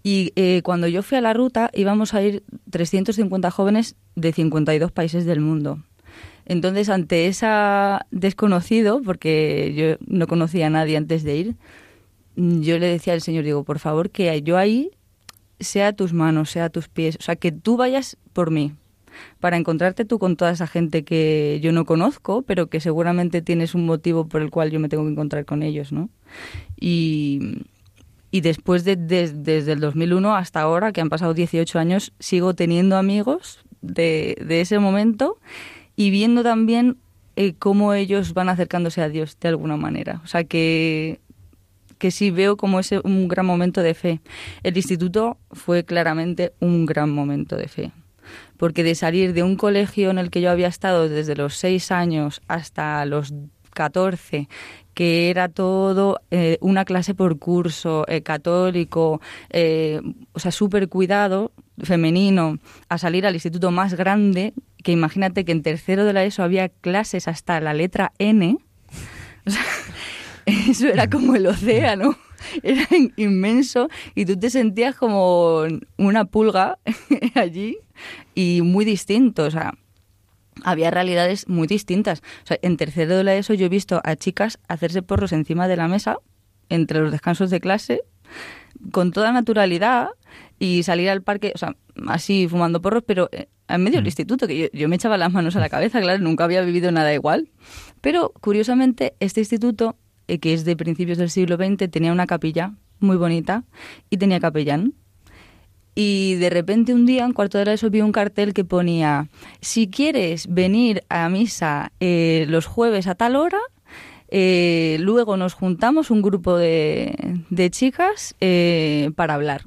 Y eh, cuando yo fui a la ruta íbamos a ir 350 jóvenes de 52 países del mundo. Entonces, ante esa desconocido, porque yo no conocía a nadie antes de ir, yo le decía al Señor, digo, por favor, que yo ahí sea tus manos, sea tus pies, o sea, que tú vayas por mí, para encontrarte tú con toda esa gente que yo no conozco, pero que seguramente tienes un motivo por el cual yo me tengo que encontrar con ellos, ¿no? Y, y después de, desde el 2001 hasta ahora, que han pasado 18 años, sigo teniendo amigos de, ese momento y viendo también eh, cómo ellos van acercándose a Dios de alguna manera. O sea que, que sí veo como ese un gran momento de fe. El instituto fue claramente un gran momento de fe. Porque de salir de un colegio en el que yo había estado desde los 6 años hasta los 14, que era todo eh, una clase por curso, eh, católico, eh, o sea, súper cuidado, femenino, a salir al instituto más grande, que imagínate que en tercero de la ESO había clases hasta la letra N. O sea, eso era como el océano era inmenso y tú te sentías como una pulga allí y muy distinto, o sea, había realidades muy distintas. O sea, en tercero de la ESO yo he visto a chicas hacerse porros encima de la mesa, entre los descansos de clase, con toda naturalidad y salir al parque, o sea, así fumando porros, pero eh, en medio del mm. instituto, que yo, me echaba las manos a la cabeza, claro, nunca había vivido nada igual. Pero curiosamente, este instituto, eh, que es de principios del siglo XX, tenía una capilla muy bonita y tenía capellán. Y de repente un día, en cuarto de hora, eso vi un cartel que ponía, si quieres venir a misa eh, los jueves a tal hora, eh, luego nos juntamos un grupo de, de chicas eh, para hablar.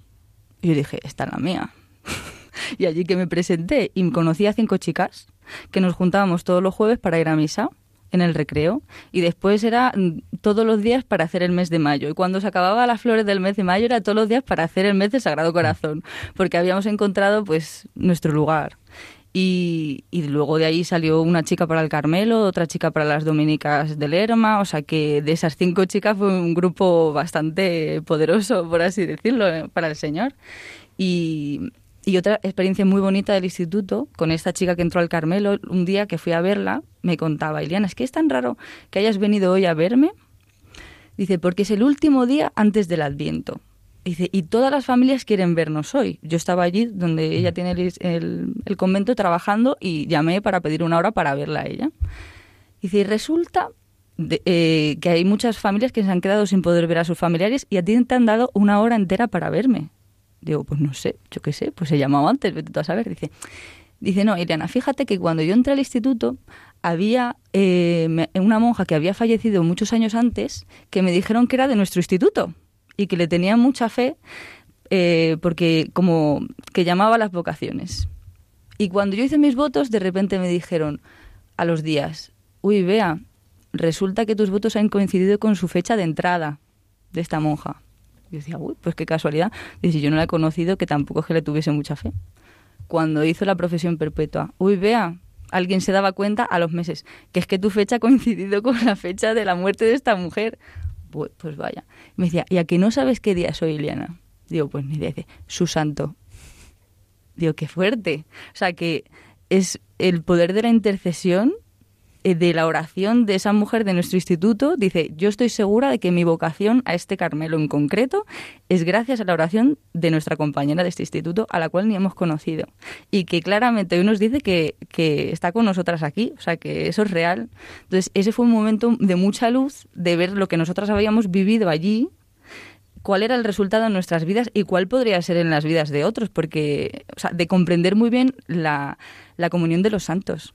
Y yo dije, esta es la mía. y allí que me presenté y conocí a cinco chicas que nos juntábamos todos los jueves para ir a misa en el recreo y después era mm, todos los días para hacer el mes de mayo y cuando se acababa las flores del mes de mayo era todos los días para hacer el mes del Sagrado Corazón porque habíamos encontrado pues nuestro lugar y, y, luego de ahí salió una chica para el Carmelo, otra chica para las Dominicas del Lerma, o sea que de esas cinco chicas fue un grupo bastante poderoso, por así decirlo, eh, para el Señor. Y, y otra experiencia muy bonita del instituto, con esta chica que entró al Carmelo, un día que fui a verla, me contaba, Iliana, es que es tan raro que hayas venido hoy a verme. Dice, porque es el último día antes del Adviento. Dice, y todas las familias quieren vernos hoy. Yo estaba allí donde ella tiene el, el, convento trabajando y llamé para pedir una hora para verla a ella. Dice, y resulta eh, que hay muchas familias que se han quedado sin poder ver a sus familiares y a ti te han dado una hora entera para verme. Digo, pues no sé, yo qué sé, pues he llamado antes, vete a saber. Dice, dice, no, Iriana, fíjate que cuando yo entré al instituto había eh, una monja que había fallecido muchos años antes que me dijeron que era de nuestro instituto y que le tenía mucha fe eh, porque como que llamaba las vocaciones. Y cuando yo hice mis votos, de repente me dijeron a los días, uy, vea, resulta que tus votos han coincidido con su fecha de entrada de esta monja. Yo decía, uy, pues qué casualidad. Dice, yo no la he conocido, que tampoco es que le tuviese mucha fe. Cuando hizo la profesión perpetua, uy, vea, alguien se daba cuenta a los meses, que es que tu fecha ha coincidido con la fecha de la muerte de esta mujer. Pues, vaya. Me decía, ¿y a que no sabes qué día soy, Iliana? Digo, pues ni dice, su santo. Digo, qué fuerte. O sea, que es el poder de la intercesión de la oración de esa mujer de nuestro instituto, dice, yo estoy segura de que mi vocación a este Carmelo en concreto es gracias a la oración de nuestra compañera de este instituto, a la cual ni hemos conocido. Y que claramente hoy nos dice que, que está con nosotras aquí, o sea, que eso es real. Entonces, ese fue un momento de mucha luz, de ver lo que nosotras habíamos vivido allí, cuál era el resultado en nuestras vidas y cuál podría ser en las vidas de otros, porque, o sea, de comprender muy bien la, la comunión de los santos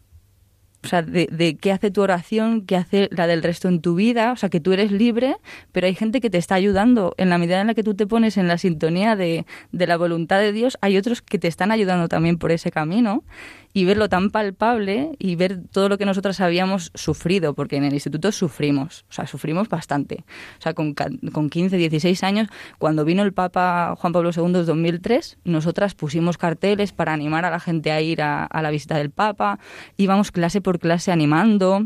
o sea, de, qué hace tu oración, qué hace la del resto en tu vida, o sea, que tú eres libre, pero hay gente que te está ayudando. En la medida en la que tú te pones en la sintonía de, de la voluntad de Dios, hay otros que te están ayudando también por ese camino y verlo tan palpable y ver todo lo que nosotras habíamos sufrido, porque en el instituto sufrimos, o sea, sufrimos bastante. O sea, con, con 15, 16 años, cuando vino el Papa Juan Pablo II en 2003, nosotras pusimos carteles para animar a la gente a ir a, la visita del Papa, íbamos clase por clase animando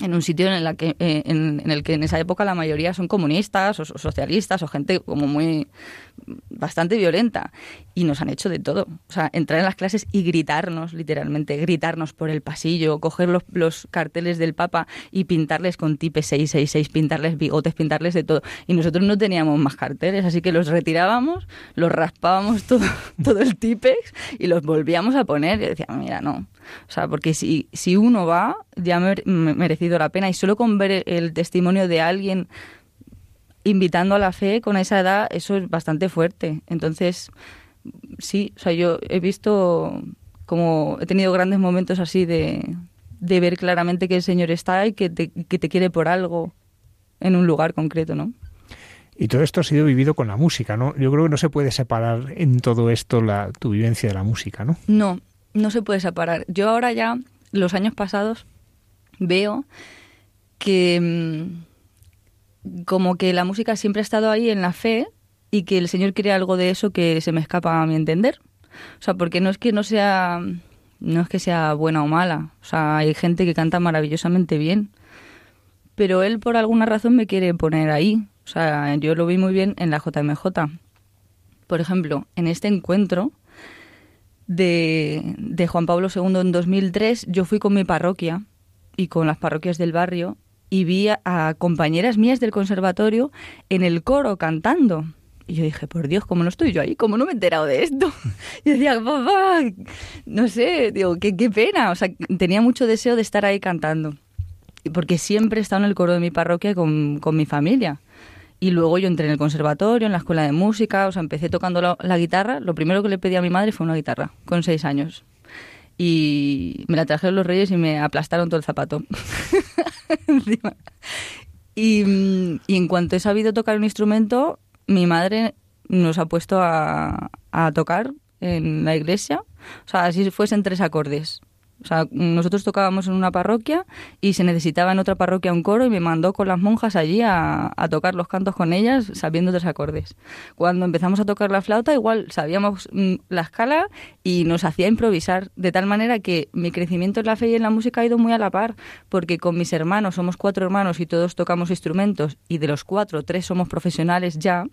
en un sitio en, la que, eh, en, el que en esa época la mayoría son comunistas o, socialistas o gente como muy bastante violenta y nos han hecho de todo. O sea, entrar en las clases y gritarnos, literalmente, gritarnos por el pasillo, coger los, los carteles del Papa y pintarles con tipe 666, pintarles bigotes, pintarles de todo. Y nosotros no teníamos más carteles, así que los retirábamos, los raspábamos todo, todo el tipex y los volvíamos a poner. Y decíamos, mira, no, o sea, porque si, si uno va, ya me merecido la pena. Y solo con ver el testimonio de alguien invitando a la fe con esa edad, eso es bastante fuerte. Entonces, sí, o sea, yo he visto como he tenido grandes momentos así de, de ver claramente que el Señor está y que te, que te quiere por algo en un lugar concreto, ¿no? Y todo esto ha sido vivido con la música, ¿no? Yo creo que no se puede separar en todo esto la, tu vivencia de la música, ¿no? No, no se puede separar. Yo ahora ya, los años pasados, veo que mm, como que la música siempre ha estado ahí en la fe y que el Señor quiere algo de eso que se me escapa a mi entender. O sea, porque no es que no sea no es que sea buena o mala. O sea, hay gente que canta maravillosamente bien. Pero él por alguna razón me quiere poner ahí. O sea, yo lo vi muy bien en la JMJ. Por ejemplo, en este encuentro de, de Juan Pablo II en 2003, yo fui con mi parroquia y con las parroquias del barrio y vi a, compañeras mías del conservatorio en el coro cantando. Y yo dije, por Dios, ¿cómo no estoy yo ahí? ¿Cómo no me he enterado de esto? Y decía, papá, no sé, digo, qué, qué pena. O sea, tenía mucho deseo de estar ahí cantando. Porque siempre he estado en el coro de mi parroquia con, con mi familia. Y luego yo entré en el conservatorio, en la escuela de música, o sea, empecé tocando la, guitarra. Lo primero que le pedí a mi madre fue una guitarra, con seis años. Y me la trajeron los reyes y me aplastaron todo el zapato. y, y, en cuanto he sabido tocar un instrumento, mi madre nos ha puesto a, a tocar en la iglesia. O sea, así fuesen tres acordes. Nosotros tocábamos en una parroquia y se necesitaba en otra parroquia un coro y me mandó con las monjas allí a, tocar los cantos con ellas sabiendo tres acordes. Cuando empezamos a tocar la flauta, igual sabíamos mm, la escala y nos hacía improvisar, de tal manera que mi crecimiento en la fe y en la música ha ido muy a la par, porque con mis hermanos, somos cuatro hermanos y todos tocamos instrumentos y de los cuatro, tres somos profesionales ya.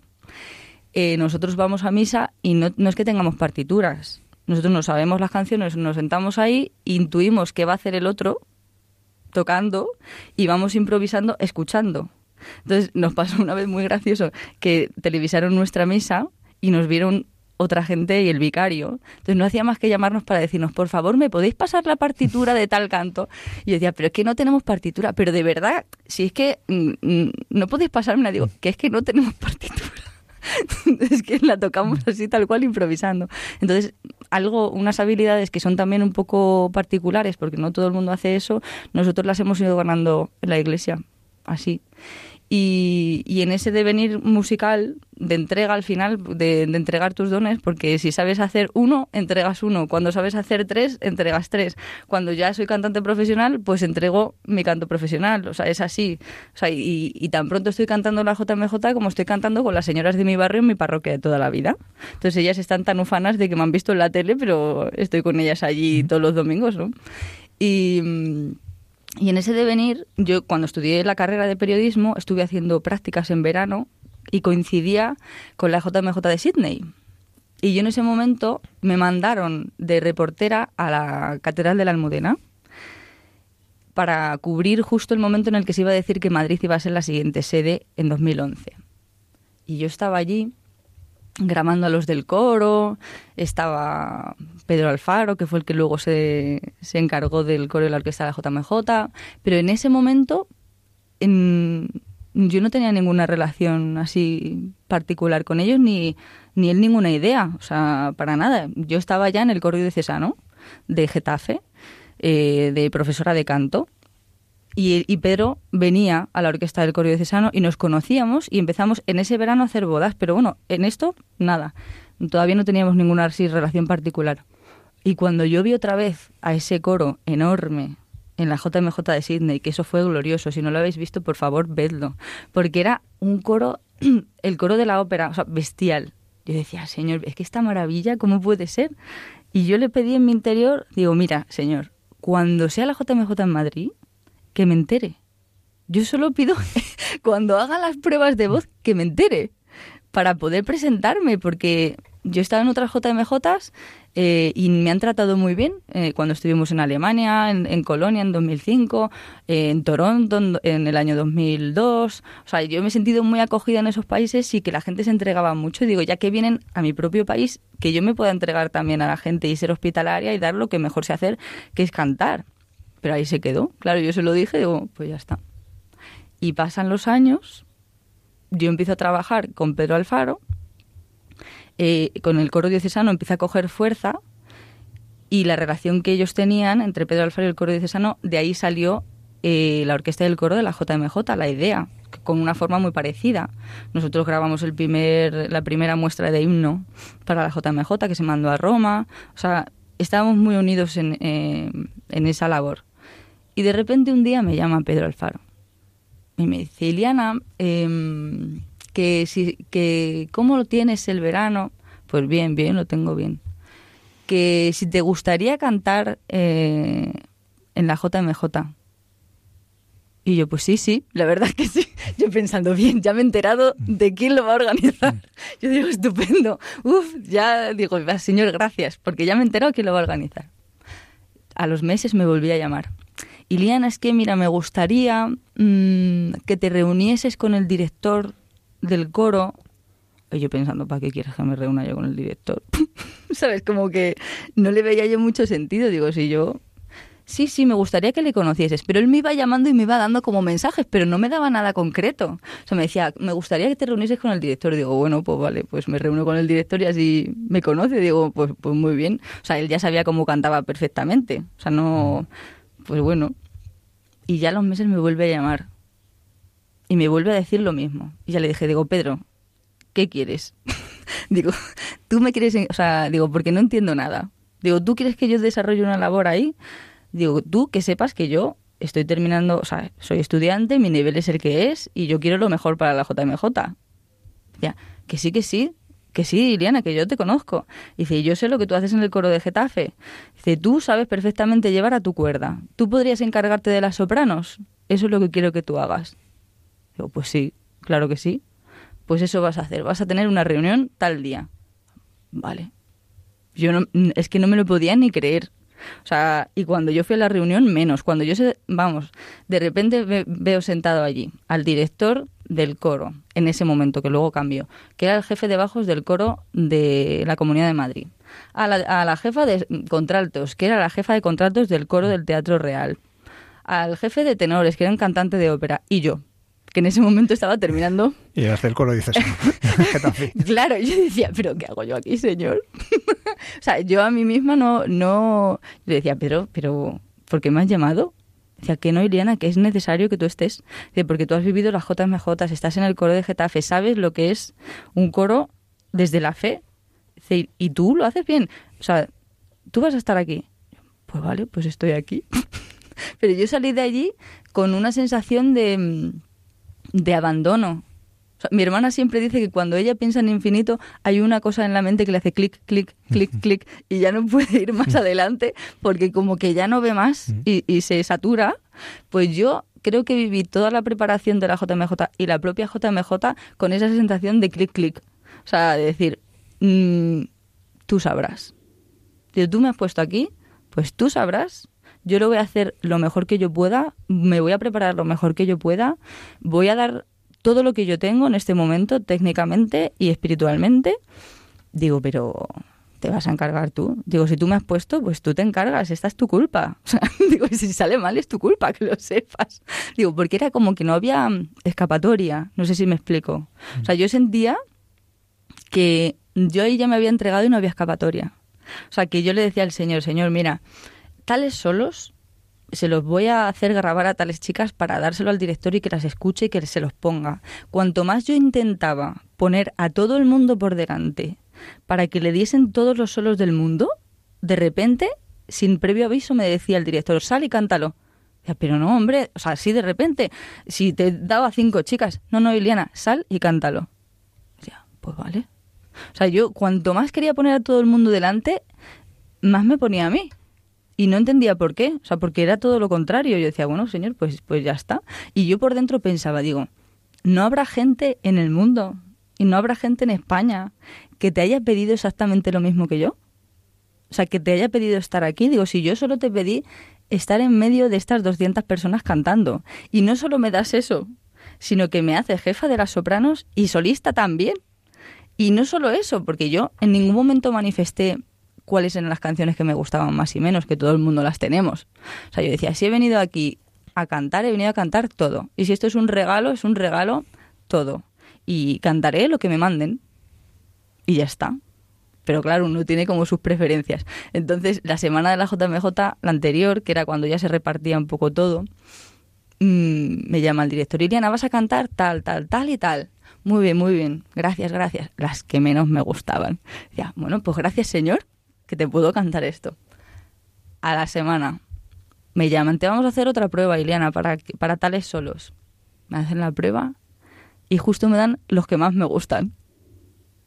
Eh, nosotros vamos a misa y no es que tengamos partituras, nosotros no sabemos las canciones, nos sentamos ahí, intuimos qué va a hacer el otro tocando y vamos improvisando, escuchando. Entonces nos pasó una vez muy gracioso que televisaron nuestra misa y nos vieron otra gente y el vicario. Entonces no hacía más que llamarnos para decirnos, por favor, ¿me podéis pasar la partitura de tal canto? Y yo decía, pero es que no tenemos partitura. Pero de verdad, si es que mm, mm, no podéis pasarme, digo, que es que no tenemos partitura. es que la tocamos así tal cual improvisando. Entonces, algo, unas habilidades que son también un poco particulares, porque no todo el mundo hace eso, nosotros las hemos ido ganando en la iglesia, así. Y, en ese devenir musical de entrega al final, de, entregar tus dones, porque si sabes hacer uno, entregas uno. Cuando sabes hacer tres, entregas tres. Cuando ya soy cantante profesional, pues entrego mi canto profesional. O sea, es así. O sea, y, y tan pronto estoy cantando la JMJ como estoy cantando con las señoras de mi barrio en mi parroquia de toda la vida. Entonces ellas están tan ufanas de que me han visto en la tele, pero estoy con ellas allí todos los domingos, ¿no? Y y en ese devenir, yo cuando estudié la carrera de periodismo, estuve haciendo prácticas en verano y coincidía con la JMJ de Sydney. Y yo en ese momento me mandaron de reportera a la Catedral de la Almudena para cubrir justo el momento en el que se iba a decir que Madrid iba a ser la siguiente sede en 2011. Y yo estaba allí grabando a los del coro, estaba Pedro Alfaro, que fue el que luego se, se encargó del coro de la orquesta de la JMJ, pero en ese momento en, yo no tenía ninguna relación así particular con ellos, ni, ni él ninguna idea, o sea, para nada. Yo estaba ya en el coro de Cesano, de Getafe, eh, de profesora de canto, y, Pedro venía a la orquesta del Coro Diocesano y nos conocíamos y empezamos en ese verano a hacer bodas, pero bueno, en esto nada, todavía no teníamos ninguna así, relación particular. Y cuando yo vi otra vez a ese coro enorme en la JMJ de Sydney, que eso fue glorioso, si no lo habéis visto, por favor, vedlo, porque era un coro, el coro de la ópera, o sea, bestial. Yo decía, Señor, es que esta maravilla, ¿cómo puede ser? Y yo le pedí en mi interior, digo, mira, Señor, cuando sea la JMJ en Madrid, que me entere. Yo solo pido cuando haga las pruebas de voz que me entere para poder presentarme, porque yo he estado en otras JMJs eh, y me han tratado muy bien eh, cuando estuvimos en Alemania, en, Colonia en 2005, eh, en Toronto en, el año 2002. O sea, yo me he sentido muy acogida en esos países y que la gente se entregaba mucho. Y digo, ya que vienen a mi propio país, que yo me pueda entregar también a la gente y ser hospitalaria y dar lo que mejor sé hacer, que es cantar. Pero ahí se quedó. Claro, yo se lo dije, digo, pues ya está. Y pasan los años, yo empiezo a trabajar con Pedro Alfaro, eh, con el coro diocesano empieza a coger fuerza y la relación que ellos tenían entre Pedro Alfaro y el coro diocesano, de ahí salió eh, la orquesta del coro de la JMJ, la idea, con una forma muy parecida. Nosotros grabamos el primer, la primera muestra de himno para la JMJ que se mandó a Roma. O sea, estábamos muy unidos en, eh, en esa labor. Y de repente un día me llama Pedro Alfaro y me dice, Iliana, em, que, si, que ¿cómo lo tienes el verano? Pues bien, bien, lo tengo bien. Que si te gustaría cantar eh, en la JMJ. Y yo, pues sí, sí, la verdad que sí. Yo pensando, bien, ya me he enterado de quién lo va a organizar. Yo digo, estupendo. Uf, ya digo, señor, gracias, porque ya me he enterado quién lo va a organizar. A los meses me volví a llamar Iliana, es que mira, me gustaría mm, que te reunieses con el director del coro. Y yo pensando, ¿para qué quieres que me reúna yo con el director? ¿Sabes? Como que no le veía yo mucho sentido. Digo, si yo sí, sí, me gustaría que le conocieses. Pero él me iba llamando y me iba dando como mensajes, pero no me daba nada concreto. O sea, me decía, me gustaría que te reunieses con el director. Digo, bueno, pues vale, pues me reúno con el director y así me conoce. Digo, pues, pues muy bien. O sea, él ya sabía cómo cantaba perfectamente. O sea, no, pues bueno. Y ya a los meses me vuelve a llamar. Y me vuelve a decir lo mismo. Y ya le dije, digo, Pedro, ¿qué quieres? digo, tú me quieres, o sea, digo, porque no entiendo nada. Digo, ¿tú quieres que yo desarrolle una labor ahí? Digo, tú que sepas que yo estoy terminando, o sea, soy estudiante, mi nivel es el que es y yo quiero lo mejor para la JMJ. Ya, que sí, que sí, que sí, Iliana, que yo te conozco. Dice, yo sé lo que tú haces en el coro de Getafe. Dice, tú sabes perfectamente llevar a tu cuerda. ¿Tú podrías encargarte de las sopranos? Eso es lo que quiero que tú hagas. Digo, pues sí, claro que sí. Pues eso vas a hacer. Vas a tener una reunión tal día. Vale. Yo no, es que no me lo podía ni creer. O sea, y cuando yo fui a la reunión, menos. Cuando yo, sé, vamos, de repente veo sentado allí al director del coro, en ese momento, que luego cambió, que era el jefe de bajos del coro de la Comunidad de Madrid. A la, a la jefa de contraltos, que era la jefa de contraltos del coro del Teatro Real. Al jefe de tenores, que era un cantante de ópera. Y yo, que en ese momento estaba terminando. Y hacer el coro dices, claro, yo decía, pero ¿qué hago yo aquí, señor? o sea, yo a mí misma no, no, yo decía, pero, pero, ¿por qué me has llamado? Decía, que no, Iliana, que es necesario que tú estés. Porque tú has vivido las JMJ, estás en el coro de Getafe, sabes lo que es un coro desde la fe. Y tú lo haces bien. O sea, tú vas a estar aquí. Pues vale, pues estoy aquí. pero yo salí de allí con una sensación de de abandono. Mi hermana siempre dice que cuando ella piensa en infinito hay una cosa en la mente que le hace clic, clic, clic, clic y ya no puede ir más adelante porque como que ya no ve más y, se satura. Pues yo creo que viví toda la preparación de la JMJ y la propia JMJ con esa sensación de clic, clic. O sea, de decir, mm, tú sabrás. Si tú me has puesto aquí, pues tú sabrás yo lo voy a hacer lo mejor que yo pueda, me voy a preparar lo mejor que yo pueda, voy a dar todo lo que yo tengo en este momento, técnicamente y espiritualmente. Digo, pero te vas a encargar tú. Digo, si tú me has puesto, pues tú te encargas, esta es tu culpa. Digo, si sale mal es tu culpa, que lo sepas. Digo, porque era como que no había escapatoria, no sé si me explico. O sea, yo sentía que yo ahí ya me había entregado y no había escapatoria. O sea, que yo le decía al Señor, Señor, mira, tales solos se los voy a hacer grabar a tales chicas para dárselo al director y que las escuche y que se los ponga. Cuanto más yo intentaba poner a todo el mundo por delante para que le diesen todos los solos del mundo, de repente, sin previo aviso, me decía el director, sal y cántalo. pero no, hombre, o sea, así de repente, si te daba cinco chicas, no, no, Iliana, sal y cántalo. Ya, pues vale. O sea, yo cuanto más quería poner a todo el mundo delante, más me ponía a mí y no entendía por qué, o sea, porque era todo lo contrario. Yo decía, bueno, señor, pues, pues ya está. Y yo por dentro pensaba, digo, no habrá gente en el mundo y no habrá gente en España que te haya pedido exactamente lo mismo que yo. O sea, que te haya pedido estar aquí. Digo, si yo solo te pedí estar en medio de estas 200 personas cantando. Y no solo me das eso, sino que me haces jefa de las sopranos y solista también. Y no solo eso, porque yo en ningún momento manifesté cuáles eran las canciones que me gustaban más y menos, que todo el mundo las tenemos. O sea, yo decía, si he venido aquí a cantar, he venido a cantar todo. Y si esto es un regalo, es un regalo todo. Y cantaré lo que me manden. Y ya está. Pero claro, uno tiene como sus preferencias. Entonces, la semana de la JMJ, la anterior, que era cuando ya se repartía un poco todo, mm, me llama el director, Iriana, vas a cantar tal, tal, tal y tal. Muy bien, muy bien. Gracias, gracias. Las que menos me gustaban. Ya, bueno, pues gracias, señor que te puedo cantar esto. A la semana me llaman, te vamos a hacer otra prueba, Ileana, para, para tales solos. Me hacen la prueba y justo me dan los que más me gustan.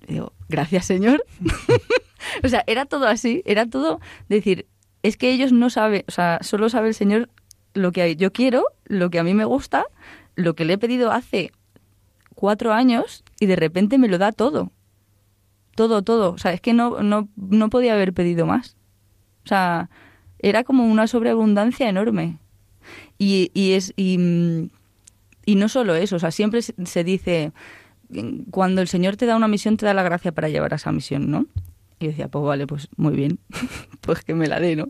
digo, gracias, señor. o sea, era todo así, era todo decir, es que ellos no saben, o sea, solo sabe el señor lo que yo quiero, lo que a mí me gusta, lo que le he pedido hace cuatro años y de repente me lo da todo todo, todo. O sea, es que no, no, no podía haber pedido más. O sea, era como una sobreabundancia enorme. Y, y es y, y, no solo eso, o sea, siempre se dice cuando el Señor te da una misión te da la gracia para llevar a esa misión, ¿no? Y yo decía, pues vale, pues muy bien, pues que me la dé, ¿no?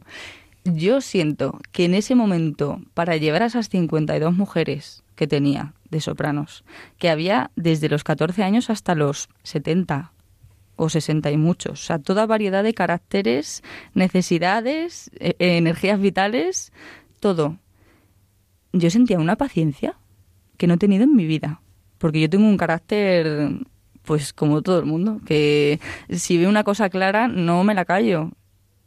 Yo siento que en ese momento, para llevar a esas 52 mujeres que tenía de sopranos, que había desde los 14 años hasta los 70, o 60 y muchos. O sea, toda variedad de caracteres, necesidades, e, e, energías vitales, todo. Yo sentía una paciencia que no he tenido en mi vida. Porque yo tengo un carácter, pues como todo el mundo, que si veo una cosa clara no me la callo.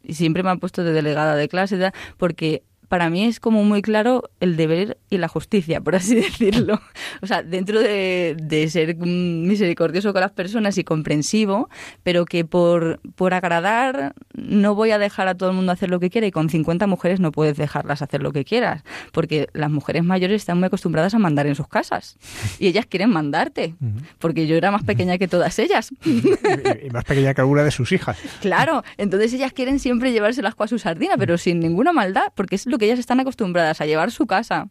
Y siempre me han puesto de delegada de clase, porque para mí es como muy claro el deber y la justicia, por así decirlo. O sea, dentro de, ser misericordioso con las personas y comprensivo, pero que por, por agradar no voy a dejar a todo el mundo hacer lo que quiera y con 50 mujeres no puedes dejarlas hacer lo que quieras, porque las mujeres mayores están muy acostumbradas a mandar en sus casas y ellas quieren mandarte, porque yo era más pequeña que todas ellas. Y más pequeña que alguna de sus hijas. Claro, entonces ellas quieren siempre llevarse las a su sardina, pero sin ninguna maldad, porque es lo que ellas están acostumbradas a llevar su casa.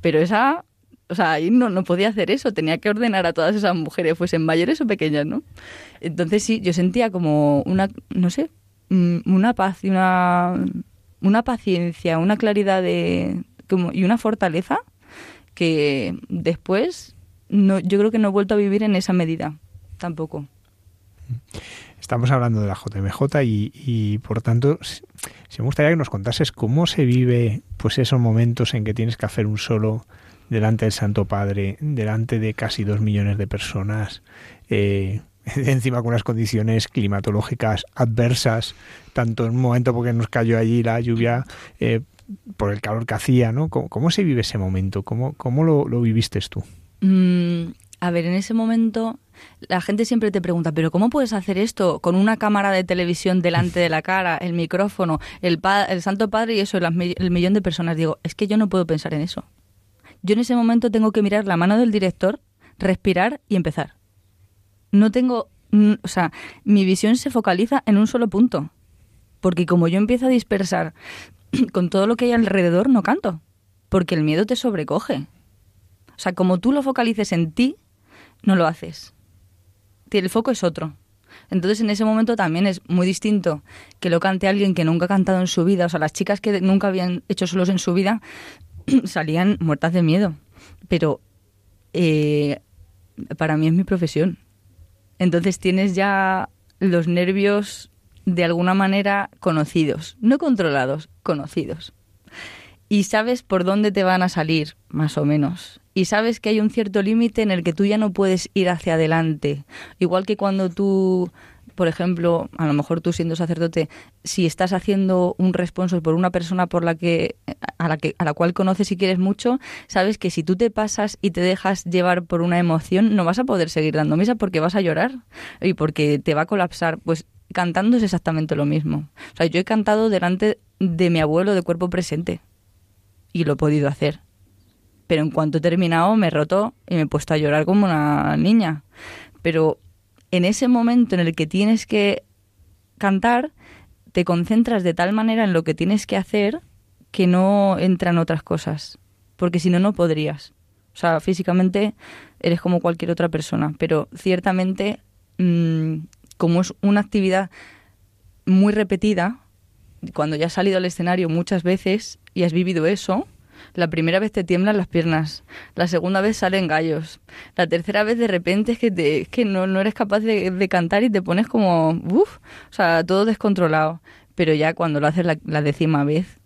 Pero esa, o sea, no, no podía hacer eso, tenía que ordenar a todas esas mujeres, fuesen mayores o pequeñas, ¿no? Entonces sí, yo sentía como una, no sé, mm, una paz una, una paciencia, una claridad de, como, y una fortaleza que después no, yo creo que no he vuelto a vivir en esa medida tampoco. Estamos hablando de la JMJ y por tanto, si me gustaría que nos contases cómo se vive pues esos momentos en que tienes que hacer un solo delante del Santo Padre, delante de casi dos millones de personas, eh, encima con unas condiciones climatológicas adversas, tanto en un momento porque nos cayó allí la lluvia, eh, por el calor que hacía, ¿no? ¿Cómo, se vive ese momento? ¿Cómo, cómo lo, lo viviste tú? Mm, a ver, en ese momento la gente siempre te pregunta, pero ¿cómo puedes hacer esto con una cámara de televisión delante de la cara, el micrófono, el, el Santo Padre y eso, el millón de personas? Digo, es que yo no puedo pensar en eso. Yo en ese momento tengo que mirar la mano del director, respirar y empezar. No tengo, o sea, mi visión se focaliza en un solo punto. Porque como yo empiezo a dispersar con todo lo que hay alrededor, no canto. Porque el miedo te sobrecoge. O sea, como tú lo focalices en ti, no lo haces el foco es otro. Entonces en ese momento también es muy distinto que lo cante alguien que nunca ha cantado en su vida. O sea, las chicas que nunca habían hecho solos en su vida salían muertas de miedo. Pero eh, para mí es mi profesión. Entonces tienes ya los nervios de alguna manera conocidos, no controlados, conocidos. Y sabes por dónde te van a salir, más o menos y sabes que hay un cierto límite en el que tú ya no puedes ir hacia adelante. Igual que cuando tú, por ejemplo, a lo mejor tú siendo sacerdote, si estás haciendo un responso por una persona por la que a la que a la cual conoces y quieres mucho, sabes que si tú te pasas y te dejas llevar por una emoción, no vas a poder seguir dando misa porque vas a llorar y porque te va a colapsar. Pues cantando es exactamente lo mismo. O sea, yo he cantado delante de mi abuelo de cuerpo presente y lo he podido hacer pero en cuanto he terminado me he roto y me he puesto a llorar como una niña. Pero en ese momento en el que tienes que cantar, te concentras de tal manera en lo que tienes que hacer que no entran otras cosas, porque si no, no podrías. O sea, físicamente eres como cualquier otra persona, pero ciertamente, mm, como es una actividad muy repetida, cuando ya has salido al escenario muchas veces y has vivido eso, la primera vez te tiemblan las piernas, la segunda vez salen gallos, la tercera vez de repente es que, te, que no, no eres capaz de, cantar y te pones como, uff, o sea, todo descontrolado. Pero ya cuando lo haces la, la décima vez,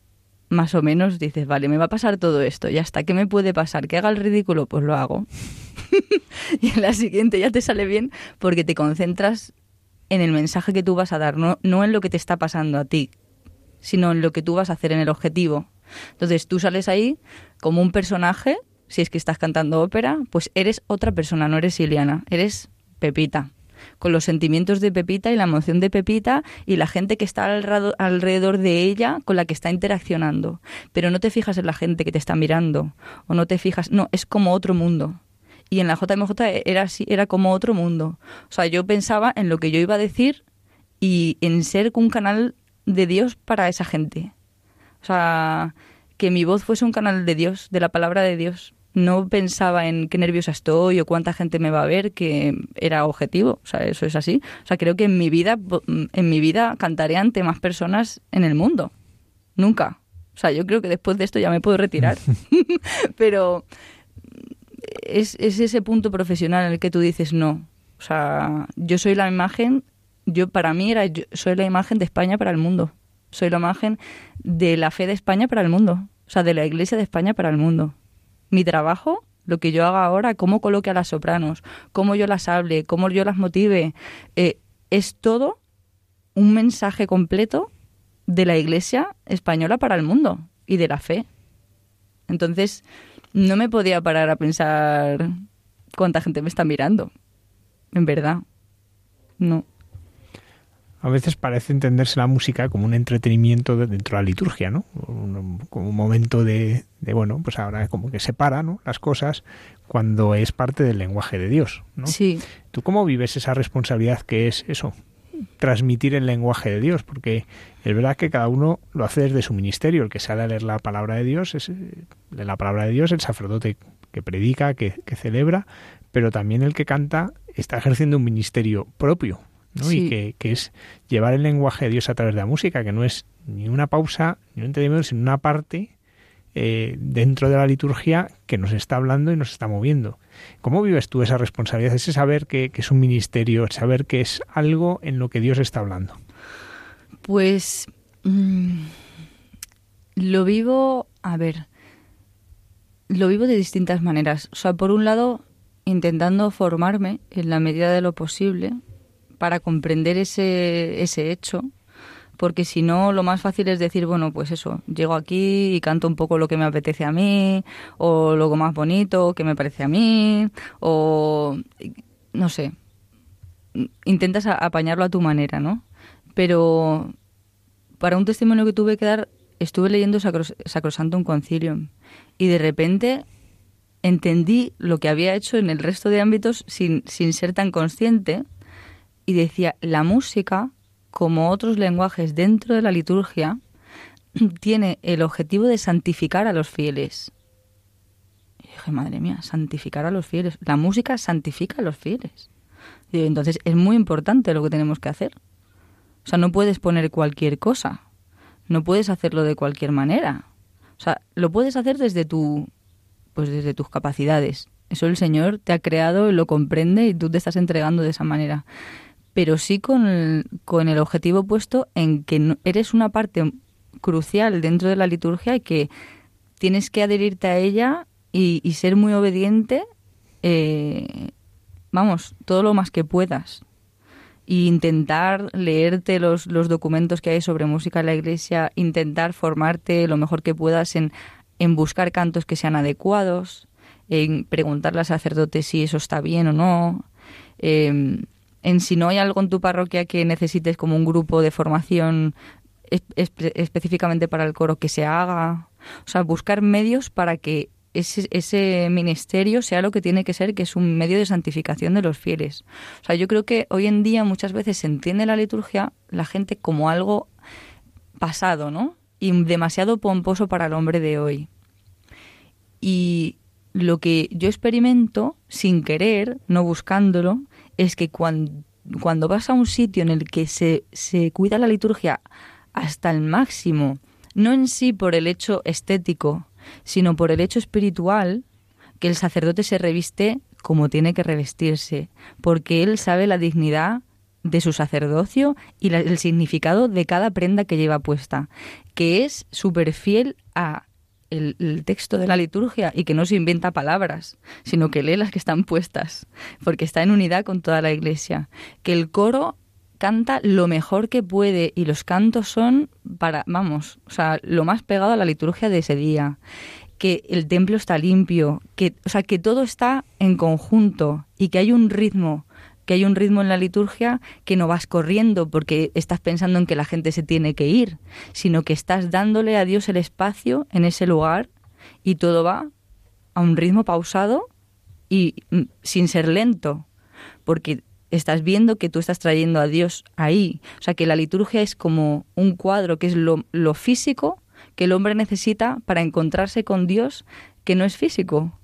más o menos dices, vale, me va a pasar todo esto, ya está, ¿qué me puede pasar? ¿Que haga el ridículo? Pues lo hago. y en la siguiente ya te sale bien porque te concentras en el mensaje que tú vas a dar, no, no en lo que te está pasando a ti, sino en lo que tú vas a hacer, en el objetivo. Entonces tú sales ahí como un personaje, si es que estás cantando ópera, pues eres otra persona, no eres Iliana, eres Pepita con los sentimientos de Pepita y la emoción de Pepita y la gente que está alrededor de ella con la que está interaccionando. Pero no te fijas en la gente que te está mirando o no te fijas, no, es como otro mundo. Y en la JMJ era así, era como otro mundo. O sea, yo pensaba en lo que yo iba a decir y en ser un canal de Dios para esa gente. O sea, que mi voz fuese un canal de Dios, de la palabra de Dios. No pensaba en qué nerviosa estoy o cuánta gente me va a ver, que era objetivo. O sea, eso es así. O sea, creo que en mi vida, en mi vida cantaré ante más personas en el mundo. Nunca. O sea, yo creo que después de esto ya me puedo retirar. Pero es, es ese punto profesional en el que tú dices no. O sea, yo soy la imagen, yo para mí era, yo soy la imagen de España para el mundo soy la imagen de la fe de España para el mundo, o sea, de la Iglesia de España para el mundo. Mi trabajo, lo que yo haga ahora, cómo coloque a las sopranos, cómo yo las hable, cómo yo las motive, eh, es todo un mensaje completo de la Iglesia española para el mundo. y de la fe. Entonces, no me podía parar a pensar cuánta gente me está mirando. En verdad. No. A veces parece entenderse la música como un entretenimiento dentro de la liturgia, ¿no? como un momento de, bueno, pues ahora como que separa ¿no? las cosas cuando es parte del lenguaje de Dios, ¿no? Sí. ¿Tú cómo vives esa responsabilidad que es eso? transmitir el lenguaje de Dios, porque es verdad que cada uno lo hace desde su ministerio. El que sale a leer la palabra de Dios es la palabra de Dios, el sacerdote que predica, que, celebra, pero también el que canta está ejerciendo un ministerio propio, ¿no? Y que, que, es llevar el lenguaje de Dios a través de la música, que no es ni una pausa, ni un entendimiento, sino una parte eh, dentro de la liturgia que nos está hablando y nos está moviendo. ¿Cómo vives tú esa responsabilidad, ese saber que, es un ministerio, saber que es algo en lo que Dios está hablando? Pues mm, lo vivo, a ver, lo vivo de distintas maneras. O sea, por un lado, intentando formarme en la medida de lo posible para comprender ese, ese hecho porque si no, lo más fácil es decir, bueno, pues eso, llego aquí y canto un poco lo que me apetece a mí, o lo más bonito que me parece a mí, o no sé, intentas apañarlo a tu manera, ¿no? Pero para un testimonio que tuve que dar, estuve leyendo Sacrosanto un Concilium y de repente entendí lo que había hecho en el resto de ámbitos sin, sin ser tan consciente y decía, la música como otros lenguajes dentro de la liturgia, tiene el objetivo de santificar a los fieles. Y dije, madre mía, santificar a los fieles. La música santifica a los fieles. Y entonces es muy importante lo que tenemos que hacer. O sea, no puedes poner cualquier cosa. No puedes hacerlo de cualquier manera. O sea, lo puedes hacer desde tu pues desde tus capacidades. Eso el Señor te ha creado y lo comprende y tú te estás entregando de esa manera pero sí con el, objetivo puesto en que eres una parte crucial dentro de la liturgia y que tienes que adherirte a ella y, ser muy obediente, eh, vamos, todo lo más que puedas. E intentar leerte los, los documentos que hay sobre música en la iglesia, intentar formarte lo mejor que puedas en, en buscar cantos que sean adecuados, en preguntarle al sacerdote si eso está bien o no. Eh, en si no hay algo en tu parroquia que necesites como un grupo de formación específicamente para el coro que se haga. O sea, buscar medios para que ese, ese, ministerio sea lo que tiene que ser, que es un medio de santificación de los fieles. O sea, yo creo que hoy en día muchas veces se entiende la liturgia, la gente como algo pasado, ¿no? Y demasiado pomposo para el hombre de hoy. Y lo que yo experimento, sin querer, no buscándolo, es que cuando, cuando vas a un sitio en el que se, se cuida la liturgia hasta el máximo, no en sí por el hecho estético, sino por el hecho espiritual, que el sacerdote se reviste como tiene que revestirse, porque él sabe la dignidad de su sacerdocio y el significado de cada prenda que lleva puesta, que es súper fiel a el, texto de la liturgia y que no se inventa palabras, sino que lee las que están puestas, porque está en unidad con toda la iglesia. Que el coro canta lo mejor que puede y los cantos son para, vamos, o sea, lo más pegado a la liturgia de ese día. Que el templo está limpio, que, o sea, que todo está en conjunto y que hay un ritmo hay un ritmo en la liturgia que no vas corriendo porque estás pensando en que la gente se tiene que ir, sino que estás dándole a Dios el espacio en ese lugar y todo va a un ritmo pausado y mm, sin ser lento, porque estás viendo que tú estás trayendo a Dios ahí. O sea, que la liturgia es como un cuadro que es lo físico que el hombre necesita para encontrarse con Dios que no es físico.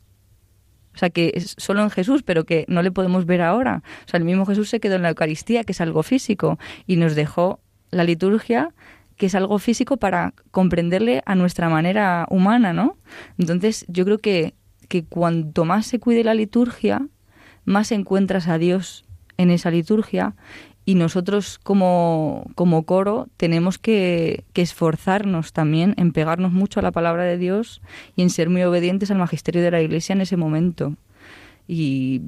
O sea, que es solo en Jesús, pero que no le podemos ver ahora. O sea, el mismo Jesús se quedó en la Eucaristía, que es algo físico, y nos dejó la liturgia, que es algo físico para comprenderle a nuestra manera humana, ¿no? Entonces, yo creo que, que cuanto más se cuide la liturgia, más encuentras a Dios en esa liturgia y nosotros como, como coro tenemos que, que, esforzarnos también en pegarnos mucho a la palabra de Dios y en ser muy obedientes al magisterio de la Iglesia en ese momento. Y,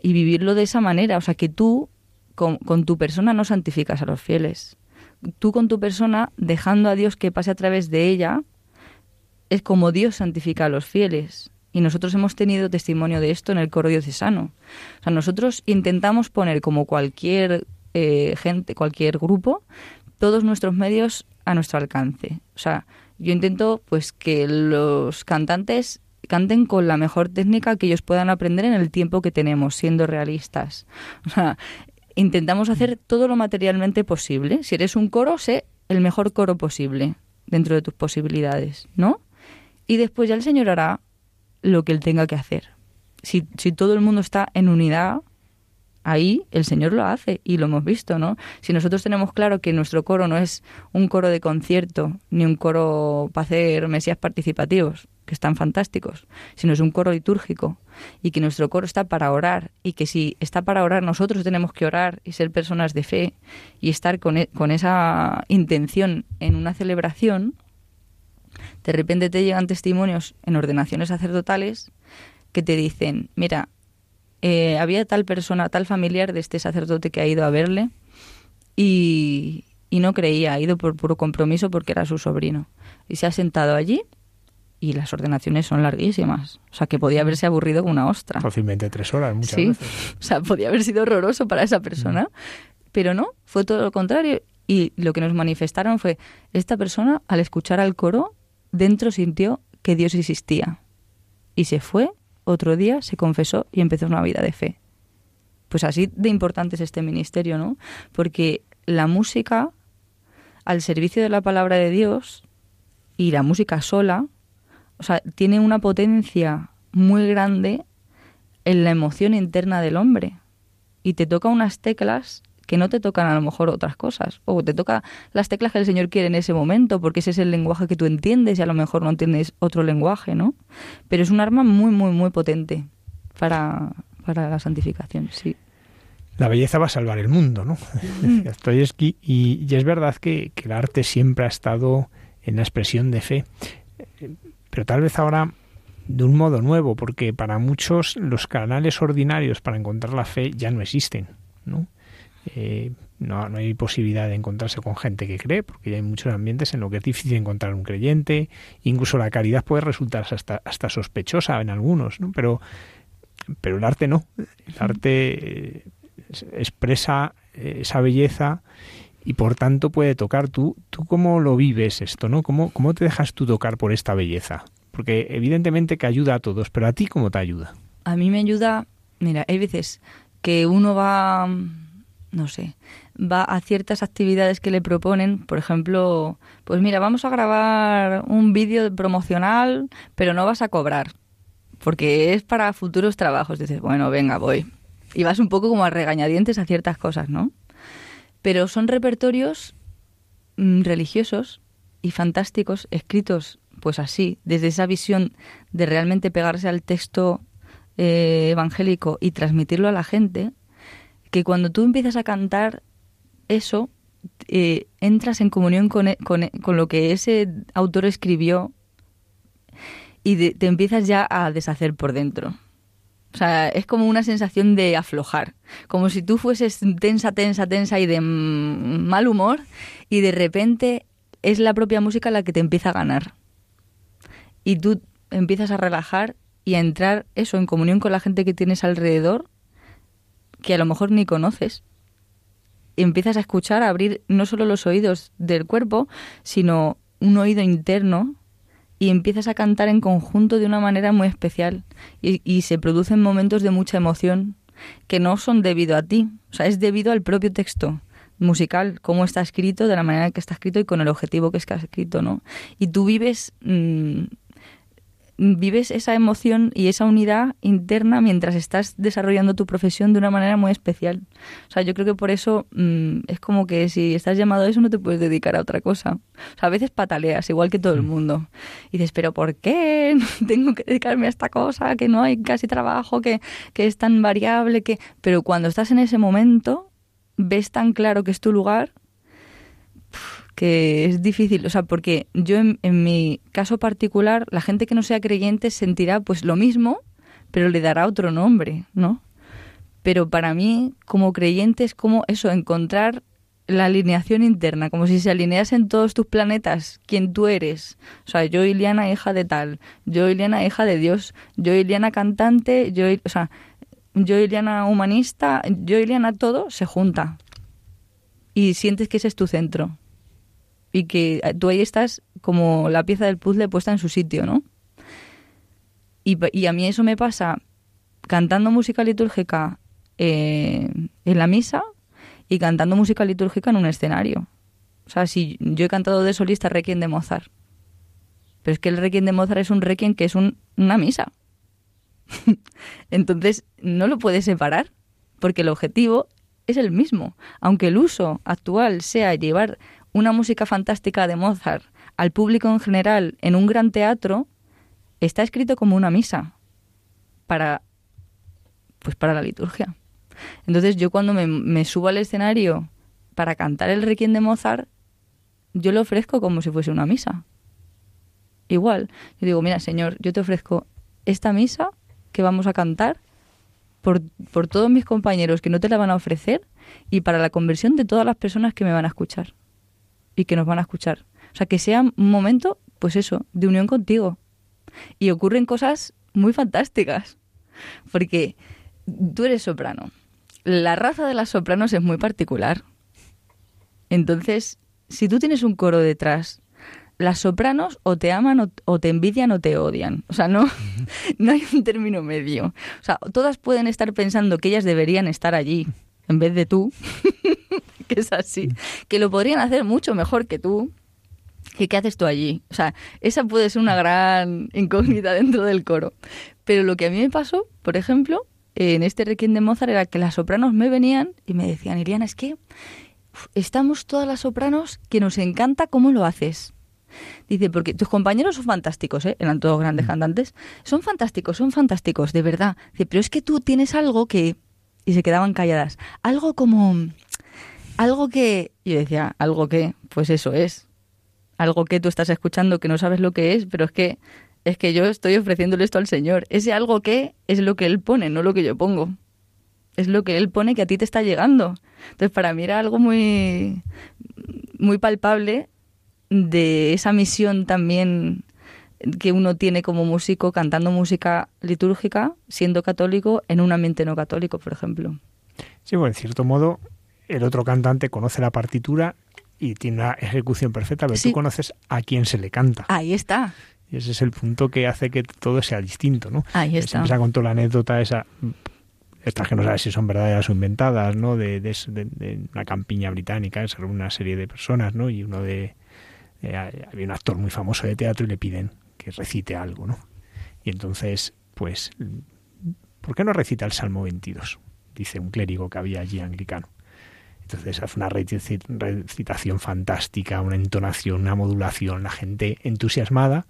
y vivirlo de esa manera, o sea, que tú con, con tu persona no santificas a los fieles. Tú con tu persona, dejando a Dios que pase a través de ella, es como Dios santifica a los fieles. Y nosotros hemos tenido testimonio de esto en el coro diocesano. O sea, nosotros intentamos poner como cualquier eh, gente, cualquier grupo, todos nuestros medios a nuestro alcance. O sea, yo intento pues que los cantantes canten con la mejor técnica que ellos puedan aprender en el tiempo que tenemos, siendo realistas. O sea, intentamos hacer todo lo materialmente posible. Si eres un coro, sé el mejor coro posible dentro de tus posibilidades, ¿no? Y después ya el Señor hará lo que Él tenga que hacer. Si, si todo el mundo está en unidad, ahí el Señor lo hace y lo hemos visto, ¿no? Si nosotros tenemos claro que nuestro coro no es un coro de concierto ni un coro para hacer mesías participativos, que están fantásticos, sino es un coro litúrgico y que nuestro coro está para orar y que si está para orar nosotros tenemos que orar y ser personas de fe y estar con, e, con esa intención en una celebración, de repente te llegan testimonios en ordenaciones sacerdotales que te dicen, mira, eh, había tal persona, tal familiar de este sacerdote que ha ido a verle y, y no creía, ha ido por puro compromiso porque era su sobrino. Y se ha sentado allí y las ordenaciones son larguísimas. O sea, que podía haberse aburrido con una ostra. Fácilmente tres horas, muchas sí. veces. O sea, podía haber sido horroroso para esa persona. Pero no, fue todo lo contrario. Y lo que nos manifestaron fue, esta persona, al escuchar al coro, dentro sintió que Dios existía. Y se fue, otro día se confesó y empezó una vida de fe. Pues así de importante es este ministerio, ¿no? Porque la música, al servicio de la palabra de Dios, y la música sola, o sea, tiene una potencia muy grande en la emoción interna del hombre. Y te toca unas teclas que no te tocan a lo mejor otras cosas. O te toca las teclas que el Señor quiere en ese momento, porque ese es el lenguaje que tú entiendes y a lo mejor no entiendes otro lenguaje, ¿no? Pero es un arma muy, muy, muy potente para, para la santificación, sí. La belleza va a salvar el mundo, ¿no? y, y es verdad que, que el arte siempre ha estado en la expresión de fe pero tal vez ahora de un modo nuevo, porque para muchos los canales ordinarios para encontrar la fe ya no existen, ¿no? Eh, no, no, hay posibilidad de encontrarse con gente que cree, porque ya hay muchos ambientes en los que es difícil encontrar un creyente, incluso la caridad puede resultar hasta, hasta sospechosa en algunos, ¿no? pero, pero el arte no, el arte eh, expresa eh, esa belleza y por tanto puede tocar tú. ¿Tú cómo lo vives esto, no? ¿Cómo, cómo te dejas tú tocar por esta belleza? Porque evidentemente que ayuda a todos, pero a ti cómo te ayuda? A mí me ayuda, mira, hay veces que uno va, no sé, va a ciertas actividades que le proponen, por ejemplo, pues mira, vamos a grabar un vídeo promocional, pero no vas a cobrar, porque es para futuros trabajos. Dices, bueno, venga, voy. Y vas un poco como a regañadientes a ciertas cosas, ¿no? pero son repertorios mm, religiosos y fantásticos escritos pues así, desde esa visión de realmente pegarse al texto eh, evangélico y transmitirlo a la gente, que cuando tú empiezas a cantar eso, eh, entras en comunión con, e, con, e, con, lo que ese autor escribió y te empiezas ya a deshacer por dentro. O sea, es como una sensación de aflojar, como si tú fueses tensa, tensa, tensa y de mal humor y de repente es la propia música la que te empieza a ganar. Y tú empiezas a relajar y a entrar eso en comunión con la gente que tienes alrededor que a lo mejor ni conoces. Empiezas a escuchar, a abrir no solo los oídos del cuerpo, sino un oído interno y empiezas a cantar en conjunto de una manera muy especial y, se producen momentos de mucha emoción que no son debido a ti, o sea, es debido al propio texto musical, cómo está escrito, de la manera que está escrito y con el objetivo que está escrito, ¿no? Y tú vives mm, vives esa emoción y esa unidad interna mientras estás desarrollando tu profesión de una manera muy especial. O sea, yo creo que por eso mm, es como que si estás llamado a eso no te puedes dedicar a otra cosa. O sea, a veces pataleas, igual que todo el mm. mundo. Y dices, pero ¿por qué tengo que dedicarme a esta cosa? Que no hay casi trabajo, que, que es tan variable, que... Pero cuando estás en ese momento, ves tan claro que es tu lugar que es difícil, o sea, porque yo en, mi caso particular, la gente que no sea creyente sentirá pues lo mismo, pero le dará otro nombre, ¿no? Pero para mí, como creyente, es como eso, encontrar la alineación interna, como si se alineasen todos tus planetas, quién tú eres. O sea, yo Iliana hija de tal, yo Iliana hija de Dios, yo Iliana cantante, yo, o sea, yo Iliana humanista, yo Iliana todo se junta. Y sientes que ese es tu centro. Y que tú ahí estás como la pieza del puzzle puesta en su sitio, ¿no? Y, y a mí eso me pasa cantando música litúrgica eh, en la misa y cantando música litúrgica en un escenario. O sea, si yo he cantado de solista Requiem de Mozart, pero es que el Requiem de Mozart es un Requiem que es una misa. Entonces, no lo puedes separar, porque el objetivo es el mismo. Aunque el uso actual sea llevar una música fantástica de Mozart al público en general en un gran teatro, está escrito como una misa para pues para la liturgia. Entonces yo cuando me, subo al escenario para cantar el requiem de Mozart, yo lo ofrezco como si fuese una misa. Igual, yo digo, mira, Señor, yo te ofrezco esta misa que vamos a cantar por, por todos mis compañeros que no te la van a ofrecer y para la conversión de todas las personas que me van a escuchar y que nos van a escuchar. O sea, que sea un momento, pues eso, de unión contigo. Y ocurren cosas muy fantásticas. Porque tú eres soprano la raza de las sopranos es muy particular. Entonces, si tú tienes un coro detrás, las sopranos o te aman o, te envidian o te odian. O sea, no, no hay un término medio. O sea, todas pueden estar pensando que ellas deberían estar allí en vez de tú, que es así, que lo podrían hacer mucho mejor que tú, que qué haces tú allí. O sea, esa puede ser una gran incógnita dentro del coro. Pero lo que a mí me pasó, por ejemplo, en este requiem de Mozart era que las sopranos me venían y me decían, Iriana, es que estamos todas las sopranos que nos encanta cómo lo haces. Dice, porque tus compañeros son fantásticos, ¿eh? eran todos grandes mm. cantantes, son fantásticos, son fantásticos, de verdad. Dice, pero es que tú tienes algo que... Y se quedaban calladas. Algo como... Algo que... Yo decía, algo que... Pues eso es. Algo que tú estás escuchando que no sabes lo que es, pero es que es que yo estoy ofreciéndole esto al Señor. Ese algo que es lo que Él pone, no lo que yo pongo. Es lo que Él pone que a ti te está llegando. Entonces, para mí era algo muy, muy palpable de esa misión también que uno tiene como músico cantando música litúrgica, siendo católico, en un ambiente no católico, por ejemplo. Sí, bueno, en cierto modo, el otro cantante conoce la partitura y tiene una ejecución perfecta, pero tú conoces a quién se le canta. Ahí está. Y ese es el punto que hace que todo sea distinto, ¿no? Ahí está. Se contado la anécdota esa, estas que no sabes si son verdaderas o inventadas, ¿no? De, de, una campiña británica, es una serie de personas, ¿no? Y uno de... había un actor muy famoso de teatro y le piden que recite algo, ¿no? Y entonces, pues, ¿por qué no recita el Salmo 22? Dice un clérigo que había allí anglicano. Entonces hace una recitación fantástica, una entonación, una modulación, la gente entusiasmada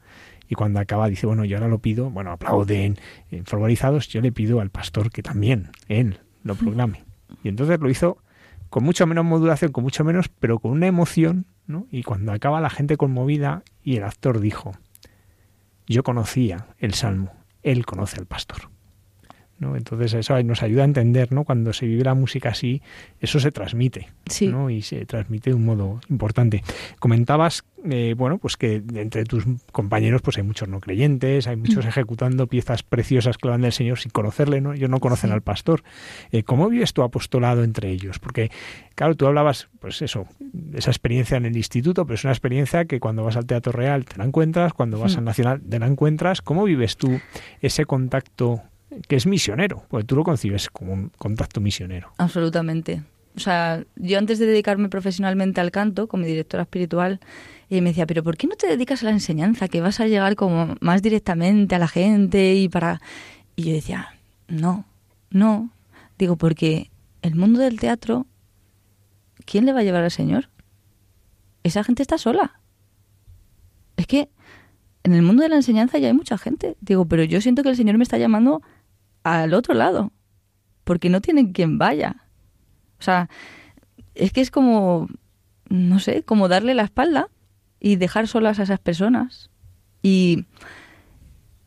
y cuando acaba dice, bueno, yo ahora lo pido, bueno, aplauden, eh, favorizados, yo le pido al pastor que también él lo proclame. Y entonces lo hizo con mucho menos modulación, con mucho menos, pero con una emoción, ¿no? Y cuando acaba la gente conmovida y el actor dijo, yo conocía el salmo, él conoce al pastor. Entonces eso nos ayuda a entender, ¿no? Cuando se vive la música así, eso se transmite, ¿no? Y se transmite de un modo importante. Comentabas, eh, bueno, pues que entre tus compañeros pues hay muchos no creyentes, hay muchos mm. ejecutando piezas preciosas que van del Señor sin conocerle, ¿no? Ellos no conocen al pastor. Eh, ¿Cómo vives tu apostolado entre ellos? Porque, claro, tú hablabas, pues eso, esa experiencia en el instituto, pero es una experiencia que cuando vas al Teatro Real te la encuentras, cuando vas mm. al Nacional te la encuentras. ¿Cómo vives tú ese contacto que es misionero, porque tú lo concibes como un contacto misionero. Absolutamente. O sea, yo antes de dedicarme profesionalmente al canto, como directora espiritual, eh, me decía, pero ¿por qué no te dedicas a la enseñanza? Que vas a llegar como más directamente a la gente y para... Y yo decía, no, no. Digo, porque el mundo del teatro, ¿quién le va a llevar al Señor? Esa gente está sola. Es que en el mundo de la enseñanza ya hay mucha gente. Digo, pero yo siento que el Señor me está llamando al otro lado, porque no tienen quien vaya. O sea, es que es como, no sé, como darle la espalda y dejar solas a esas personas. Y,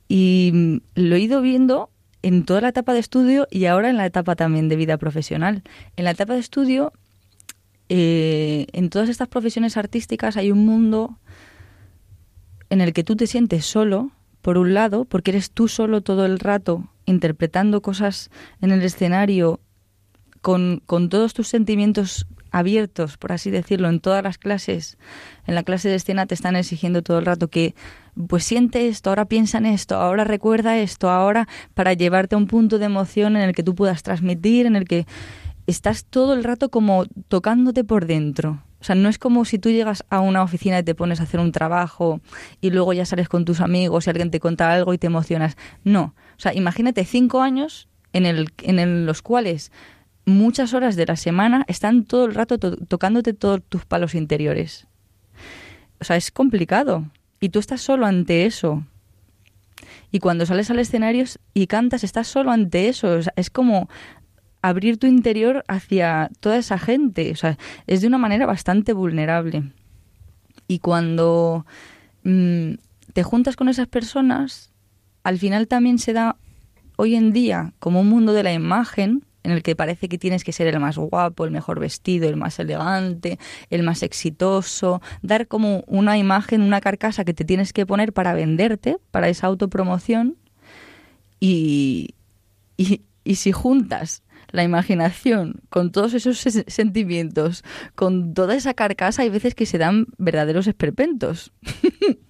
y lo he ido viendo en toda la etapa de estudio y ahora en la etapa también de vida profesional. En la etapa de estudio eh, en todas estas profesiones artísticas hay un mundo en el que tú te sientes solo, por un lado, porque eres tú solo todo el rato interpretando cosas en el escenario con, con todos tus sentimientos abiertos, por así decirlo, en todas las clases. En la clase de escena te están exigiendo todo el rato que, pues siente esto, ahora piensa en esto, ahora recuerda esto, ahora para llevarte a un punto de emoción en el que tú puedas transmitir, en el que estás todo el rato como tocándote por dentro. O sea, no es como si tú llegas a una oficina y te pones a hacer un trabajo y luego ya sales con tus amigos y alguien te cuenta algo y te emocionas. No. O sea, imagínate cinco años en, el, en los cuales muchas horas de la semana están todo el rato tocándote todos tus palos interiores. O sea, es complicado. Y tú estás solo ante eso. Y cuando sales al escenario y cantas, estás solo ante eso. O sea, es como abrir tu interior hacia toda esa gente. O sea, es de una manera bastante vulnerable. Y cuando mm, te juntas con esas personas, al final también se da hoy en día como un mundo de la imagen en el que parece que tienes que ser el más guapo, el mejor vestido, el más elegante, el más exitoso, dar como una imagen, una carcasa que te tienes que poner para venderte, para esa autopromoción. Y, y, y si juntas la imaginación, con todos esos sentimientos, con toda esa carcasa, hay veces que se dan verdaderos esperpentos.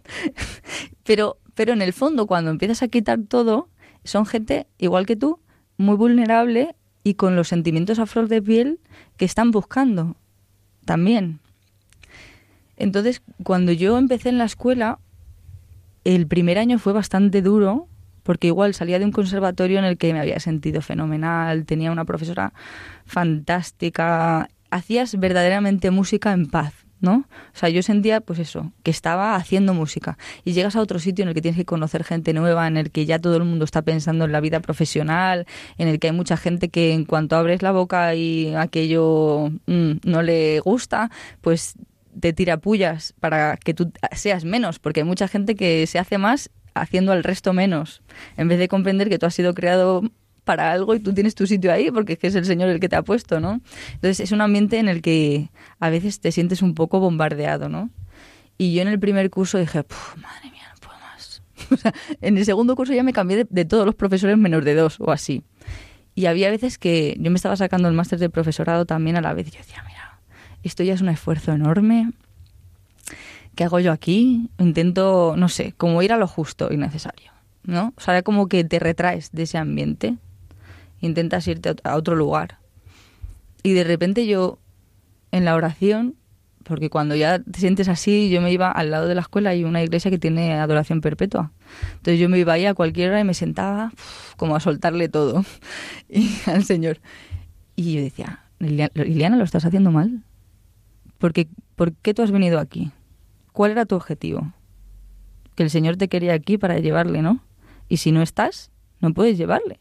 pero, pero en el fondo, cuando empiezas a quitar todo, son gente, igual que tú, muy vulnerable y con los sentimientos a flor de piel que están buscando también. Entonces, cuando yo empecé en la escuela, el primer año fue bastante duro porque igual salía de un conservatorio en el que me había sentido fenomenal, tenía una profesora fantástica, hacías verdaderamente música en paz, ¿no? O sea, yo sentía, pues eso, que estaba haciendo música. Y llegas a otro sitio en el que tienes que conocer gente nueva, en el que ya todo el mundo está pensando en la vida profesional, en el que hay mucha gente que en cuanto abres la boca y aquello mm, no le gusta, pues te tira pullas para que tú seas menos, porque hay mucha gente que se hace más haciendo al resto menos, en vez de comprender que tú has sido creado para algo y tú tienes tu sitio ahí porque es el Señor el que te ha puesto, ¿no? Entonces es un ambiente en el que a veces te sientes un poco bombardeado, ¿no? Y yo en el primer curso dije, madre mía, no puedo más. o sea, en el segundo curso ya me cambié de, todos los profesores menos de dos o así. Y había veces que yo me estaba sacando el máster de profesorado también a la vez y yo decía, mira, esto ya es un esfuerzo enorme, ¿qué hago yo aquí? Intento, no sé, como ir a lo justo y necesario, ¿no? O sea, como que te retraes de ese ambiente, intentas irte a otro lugar. Y de repente yo, en la oración, porque cuando ya te sientes así, yo me iba al lado de la escuela, hay una iglesia que tiene adoración perpetua. Entonces yo me iba ahí a cualquier hora y me sentaba como a soltarle todo y, al Señor. Y yo decía, Liliana, lo estás haciendo mal. Porque, ¿Por qué tú has venido aquí? ¿Cuál era tu objetivo? Que el Señor te quería aquí para llevarle, ¿no? Y si no estás, no puedes llevarle.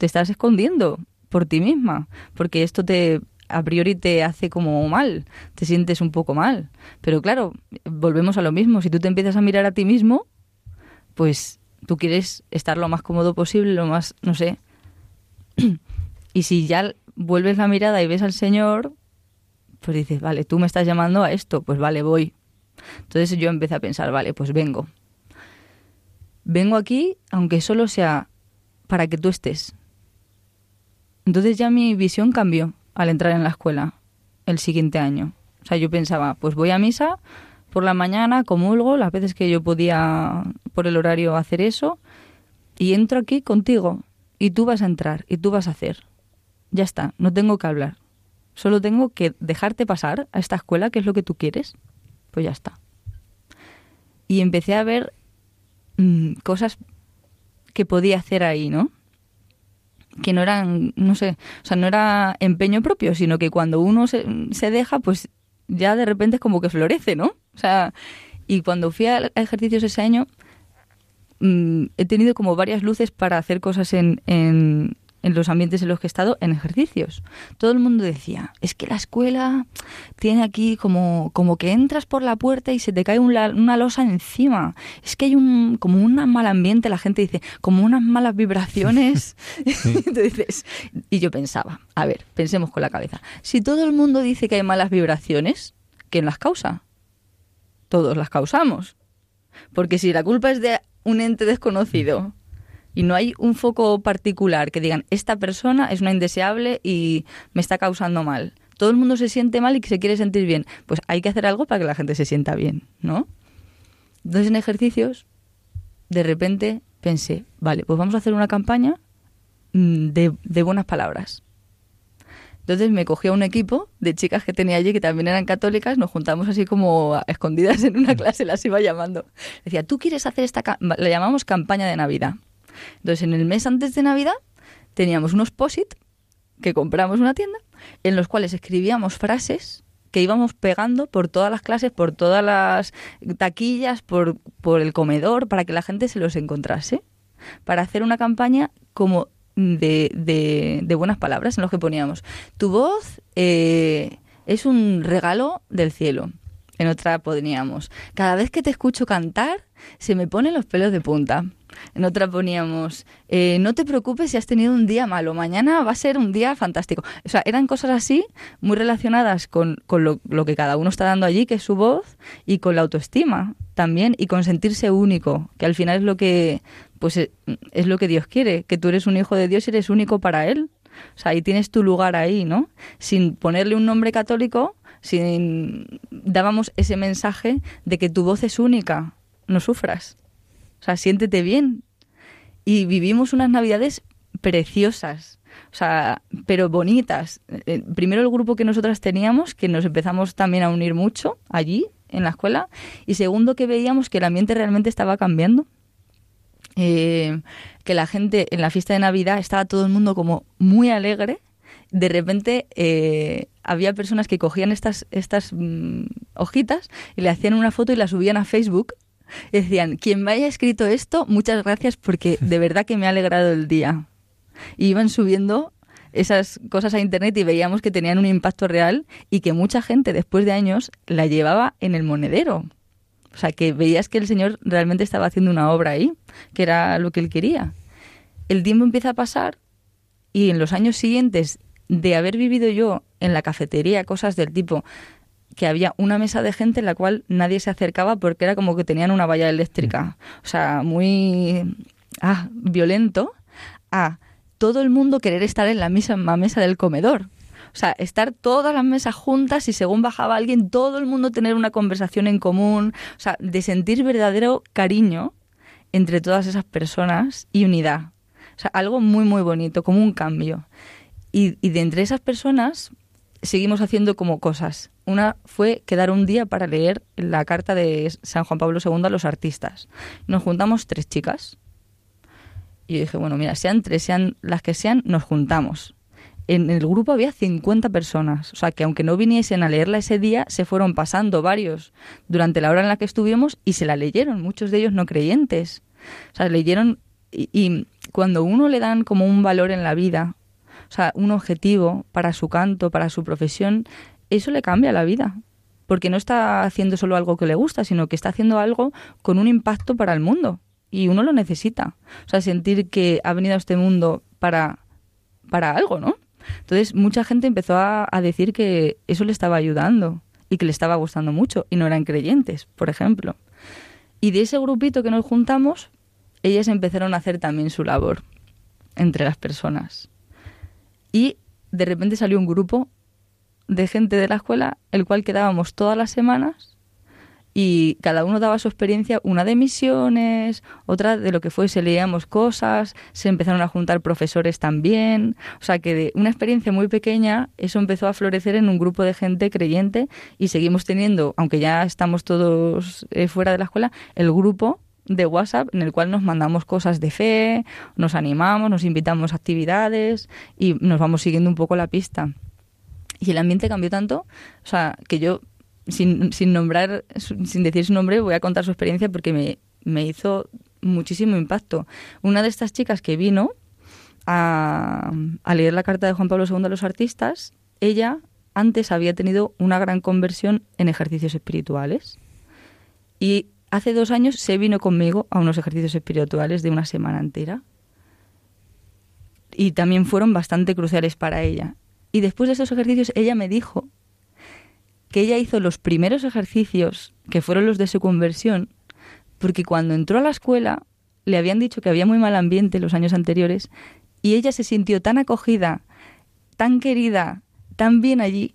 Te estás escondiendo por ti misma, porque esto te a priori te hace como mal, te sientes un poco mal. Pero claro, volvemos a lo mismo, si tú te empiezas a mirar a ti mismo, pues tú quieres estar lo más cómodo posible, lo más, no sé. y si ya vuelves la mirada y ves al Señor, pues dices, vale, tú me estás llamando a esto, pues vale, voy. Entonces yo empecé a pensar, vale, pues vengo. Vengo aquí, aunque solo sea para que tú estés. Entonces ya mi visión cambió al entrar en la escuela el siguiente año. O sea, yo pensaba, pues voy a misa por la mañana, comulgo las veces que yo podía por el horario hacer eso y entro aquí contigo y tú vas a entrar y tú vas a hacer. Ya está, no tengo que hablar. Solo tengo que dejarte pasar a esta escuela, que es lo que tú quieres pues ya está. Y empecé a ver mm, cosas que podía hacer ahí, ¿no? Que no eran, no sé, o sea, no era empeño propio, sino que cuando uno se, se deja, pues ya de repente es como que florece, ¿no? O sea, y cuando fui a, ejercicios ese año, mm, he tenido como varias luces para hacer cosas en, en, en los ambientes en los que he estado en ejercicios. Todo el mundo decía, es que la escuela tiene aquí como, como que entras por la puerta y se te cae una losa encima. Es que hay un, como un mal ambiente, la gente dice, como unas malas vibraciones. Entonces, y yo pensaba, a ver, pensemos con la cabeza. Si todo el mundo dice que hay malas vibraciones, ¿quién las causa? Todos las causamos. Porque si la culpa es de un ente desconocido y no hay un foco particular que digan, esta persona es una indeseable y me está causando mal. Todo el mundo se siente mal y se quiere sentir bien. Pues hay que hacer algo para que la gente se sienta bien, ¿no? Entonces en ejercicios, de repente pensé, vale, pues vamos a hacer una campaña mm, de, de buenas palabras. Entonces me cogí a un equipo de chicas que tenía allí que también eran católicas, nos juntamos así como escondidas en una clase, las iba llamando. Decía, ¿tú quieres hacer esta, la llamamos campaña de Navidad? Entonces, en el mes antes de Navidad teníamos unos POSIT que compramos una tienda, en los cuales escribíamos frases que íbamos pegando por todas las clases, por todas las taquillas, por, por el comedor, para que la gente se los encontrase, para hacer una campaña como de, de, buenas palabras en los que poníamos, tu voz eh, es un regalo del cielo. En otra poníamos, cada vez que te escucho cantar, se me ponen los pelos de punta. En otra poníamos, eh, no te preocupes si has tenido un día malo, mañana va a ser un día fantástico. O sea, eran cosas así muy relacionadas con, con lo, lo, que cada uno está dando allí, que es su voz, y con la autoestima también, y con sentirse único, que al final es lo que, pues, eh, es lo que Dios quiere, que tú eres un hijo de Dios y eres único para Él. O sea, ahí tienes tu lugar ahí, ¿no? Sin ponerle un nombre católico, sin dábamos ese mensaje de que tu voz es única, no sufras. O sea, siéntete bien. Y vivimos unas navidades preciosas, o sea, pero bonitas. Eh, primero el grupo que nosotras teníamos, que nos empezamos también a unir mucho allí, en la escuela, y segundo que veíamos que el ambiente realmente estaba cambiando. Eh, que la gente en la fiesta de Navidad estaba todo el mundo como muy alegre. De repente eh, había personas que cogían estas, estas mm, hojitas y le hacían una foto y la subían a Facebook decían, quien me haya escrito esto, muchas gracias porque de verdad que me ha alegrado el día. Y iban subiendo esas cosas a internet y veíamos que tenían un impacto real y que mucha gente después de años la llevaba en el monedero. O sea, que veías que el Señor realmente estaba haciendo una obra ahí, que era lo que él quería. El tiempo empieza a pasar y en los años siguientes de haber vivido yo en la cafetería cosas del tipo que había una mesa de gente en la cual nadie se acercaba porque era como que tenían una valla eléctrica. O sea, muy ah, violento a todo el mundo querer estar en la misma mesa del comedor. O sea, estar todas las mesas juntas y según bajaba alguien, todo el mundo tener una conversación en común. O sea, de sentir verdadero cariño entre todas esas personas y unidad. O sea, algo muy, muy bonito, como un cambio. Y, y de entre esas personas seguimos haciendo como cosas. Una fue quedar un día para leer la carta de San Juan Pablo II a los artistas. Nos juntamos tres chicas. Y yo dije, bueno, mira, sean tres, sean las que sean, nos juntamos. En el grupo había 50 personas, o sea que aunque no viniesen a leerla ese día, se fueron pasando varios durante la hora en la que estuvimos y se la leyeron, muchos de ellos no creyentes. O sea, leyeron y, y cuando uno le dan como un valor en la vida, o sea, un objetivo para su canto, para su profesión, eso le cambia la vida. Porque no está haciendo solo algo que le gusta, sino que está haciendo algo con un impacto para el mundo. Y uno lo necesita. O sea, sentir que ha venido a este mundo para, para algo, ¿no? Entonces, mucha gente empezó a, a decir que eso le estaba ayudando y que le estaba gustando mucho. Y no eran creyentes, por ejemplo. Y de ese grupito que nos juntamos, ellas empezaron a hacer también su labor entre las personas. Y de repente salió un grupo de gente de la escuela, el cual quedábamos todas las semanas y cada uno daba su experiencia, una de misiones, otra de lo que fuese, leíamos cosas, se empezaron a juntar profesores también, o sea que de una experiencia muy pequeña eso empezó a florecer en un grupo de gente creyente y seguimos teniendo, aunque ya estamos todos eh, fuera de la escuela, el grupo de WhatsApp en el cual nos mandamos cosas de fe, nos animamos, nos invitamos a actividades y nos vamos siguiendo un poco la pista. Y el ambiente cambió tanto, o sea, que yo, sin, sin nombrar, sin decir su nombre, voy a contar su experiencia porque me, me hizo muchísimo impacto. Una de estas chicas que vino a, a leer la carta de Juan Pablo II a los artistas, ella antes había tenido una gran conversión en ejercicios espirituales. Y hace dos años se vino conmigo a unos ejercicios espirituales de una semana entera. Y también fueron bastante cruciales para ella. Y después de esos ejercicios ella me dijo que ella hizo los primeros ejercicios, que fueron los de su conversión, porque cuando entró a la escuela le habían dicho que había muy mal ambiente los años anteriores y ella se sintió tan acogida, tan querida, tan bien allí,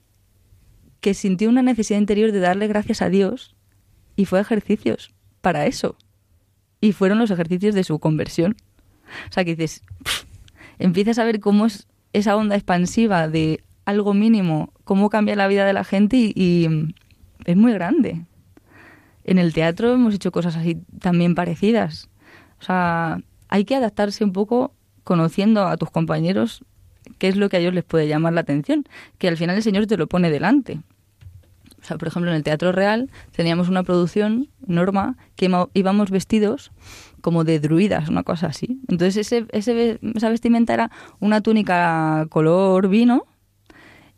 que sintió una necesidad interior de darle gracias a Dios y fue ejercicios para eso. Y fueron los ejercicios de su conversión. O sea, que dices, empiezas a ver cómo es esa onda expansiva de algo mínimo, cómo cambia la vida de la gente y, mm, es muy grande. En el teatro hemos hecho cosas así también parecidas. O sea, hay que adaptarse un poco conociendo a tus compañeros qué es lo que a ellos les puede llamar la atención, que al final el Señor te lo pone delante. O sea, por ejemplo, en el Teatro Real teníamos una producción, Norma, que íbamos vestidos como de druidas, una cosa así. Entonces ese, ese, esa vestimenta era una túnica color vino,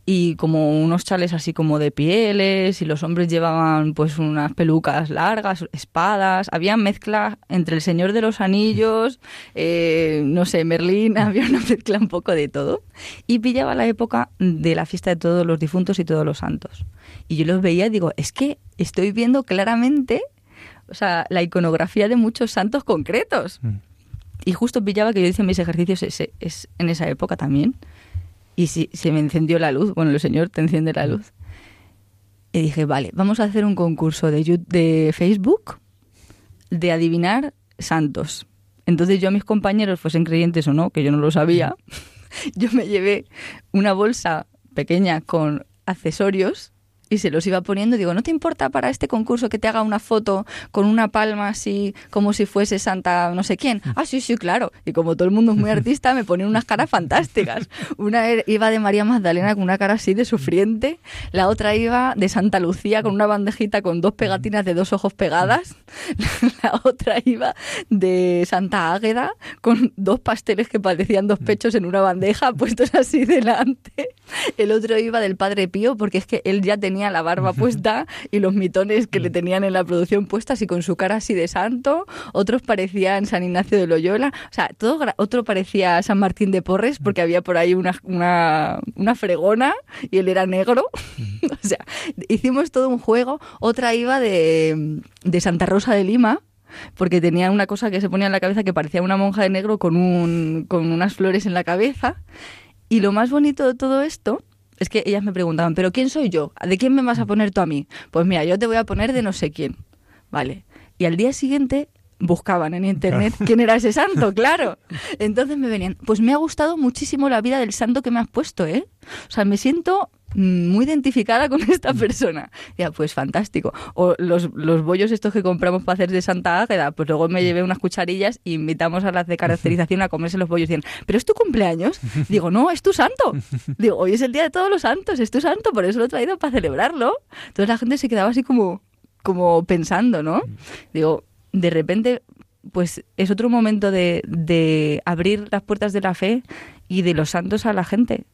y como unos chales así como de pieles y los hombres llevaban pues unas pelucas largas, espadas, había mezcla entre el Señor de los Anillos, eh, no sé, Merlín, había una mezcla un poco de todo y pillaba la época de la fiesta de todos los difuntos y todos los santos. Y yo los veía y digo, es que estoy viendo claramente, o sea, la iconografía de muchos santos concretos. Mm. Y justo pillaba que yo hice mis ejercicios es en esa época también y si, se me encendió la luz. Bueno, el Señor te enciende la luz. Y dije, vale, vamos a hacer un concurso de, de Facebook de adivinar santos. Entonces yo a mis compañeros, fuesen creyentes o no, que yo no lo sabía, yo me llevé una bolsa pequeña con accesorios y se los iba poniendo. Digo, ¿no te importa para este concurso que te haga una foto con una palma así, como si fuese Santa no sé quién? Ah, sí, sí, claro. Y como todo el mundo es muy artista, me ponen unas caras fantásticas. Una iba de María Magdalena con una cara así de sufriente, la otra iba de Santa Lucía con una bandejita con dos pegatinas de dos ojos pegadas, la otra iba de Santa Águeda con dos pasteles que parecían dos pechos en una bandeja puestos así delante. El otro iba del Padre Pío porque es que él ya tenía la barba puesta y los mitones que le tenían en la producción puestas y con su cara así de santo, otros parecían San Ignacio de Loyola, o sea, todo, otro parecía San Martín de Porres porque había por ahí una, una, fregona y él era negro, o sea, hicimos todo un juego, otra iba de, de Santa Rosa de Lima, porque tenía una cosa que se ponía en la cabeza que parecía una monja de negro con, un, con unas flores en la cabeza. Y lo más bonito de todo esto es que ellas me preguntaban, ¿pero quién soy yo? ¿De quién me vas a poner tú a mí? Pues mira, yo te voy a poner de no sé quién. Vale. Y al día siguiente buscaban en internet quién era ese santo, claro. Entonces me venían, pues me ha gustado muchísimo la vida del santo que me has puesto, ¿eh? O sea, me siento muy identificada con esta mm. persona. Ya, pues fantástico. O los, los bollos estos que compramos para hacer de Santa Águeda, pues luego me mm. llevé unas cucharillas y invitamos a las de caracterización a comerse los bollos. Y dicen, ¿pero es tu cumpleaños? Digo, no, es tu santo. Digo, hoy es el día de todos los santos, es tu santo, por eso lo he traído para celebrarlo. Entonces la gente se quedaba así como, como pensando, ¿no? Mm. Digo, de repente pues es otro momento de, de abrir las puertas de la fe y de los santos a la gente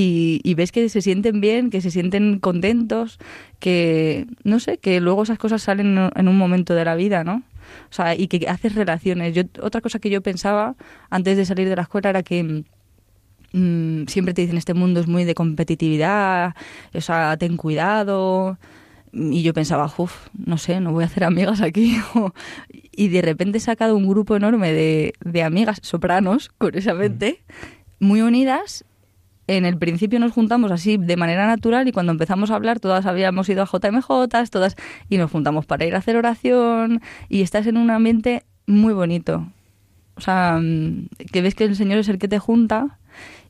y, ves que se sienten bien, que se sienten contentos, que, no sé, que luego esas cosas salen en un momento de la vida, ¿no? O sea, y que haces relaciones. Yo, otra cosa que yo pensaba antes de salir de la escuela era que mm, siempre te dicen este mundo es muy de competitividad, o sea, ten cuidado. Y yo pensaba, uff, no sé, no voy a hacer amigas aquí. y de repente he sacado un grupo enorme de, de amigas sopranos, curiosamente, mm. muy unidas en el principio nos juntamos así de manera natural y cuando empezamos a hablar todas habíamos ido a JMJ, todas y nos juntamos para ir a hacer oración y estás en un ambiente muy bonito. O sea, mm, que ves que el Señor es el que te junta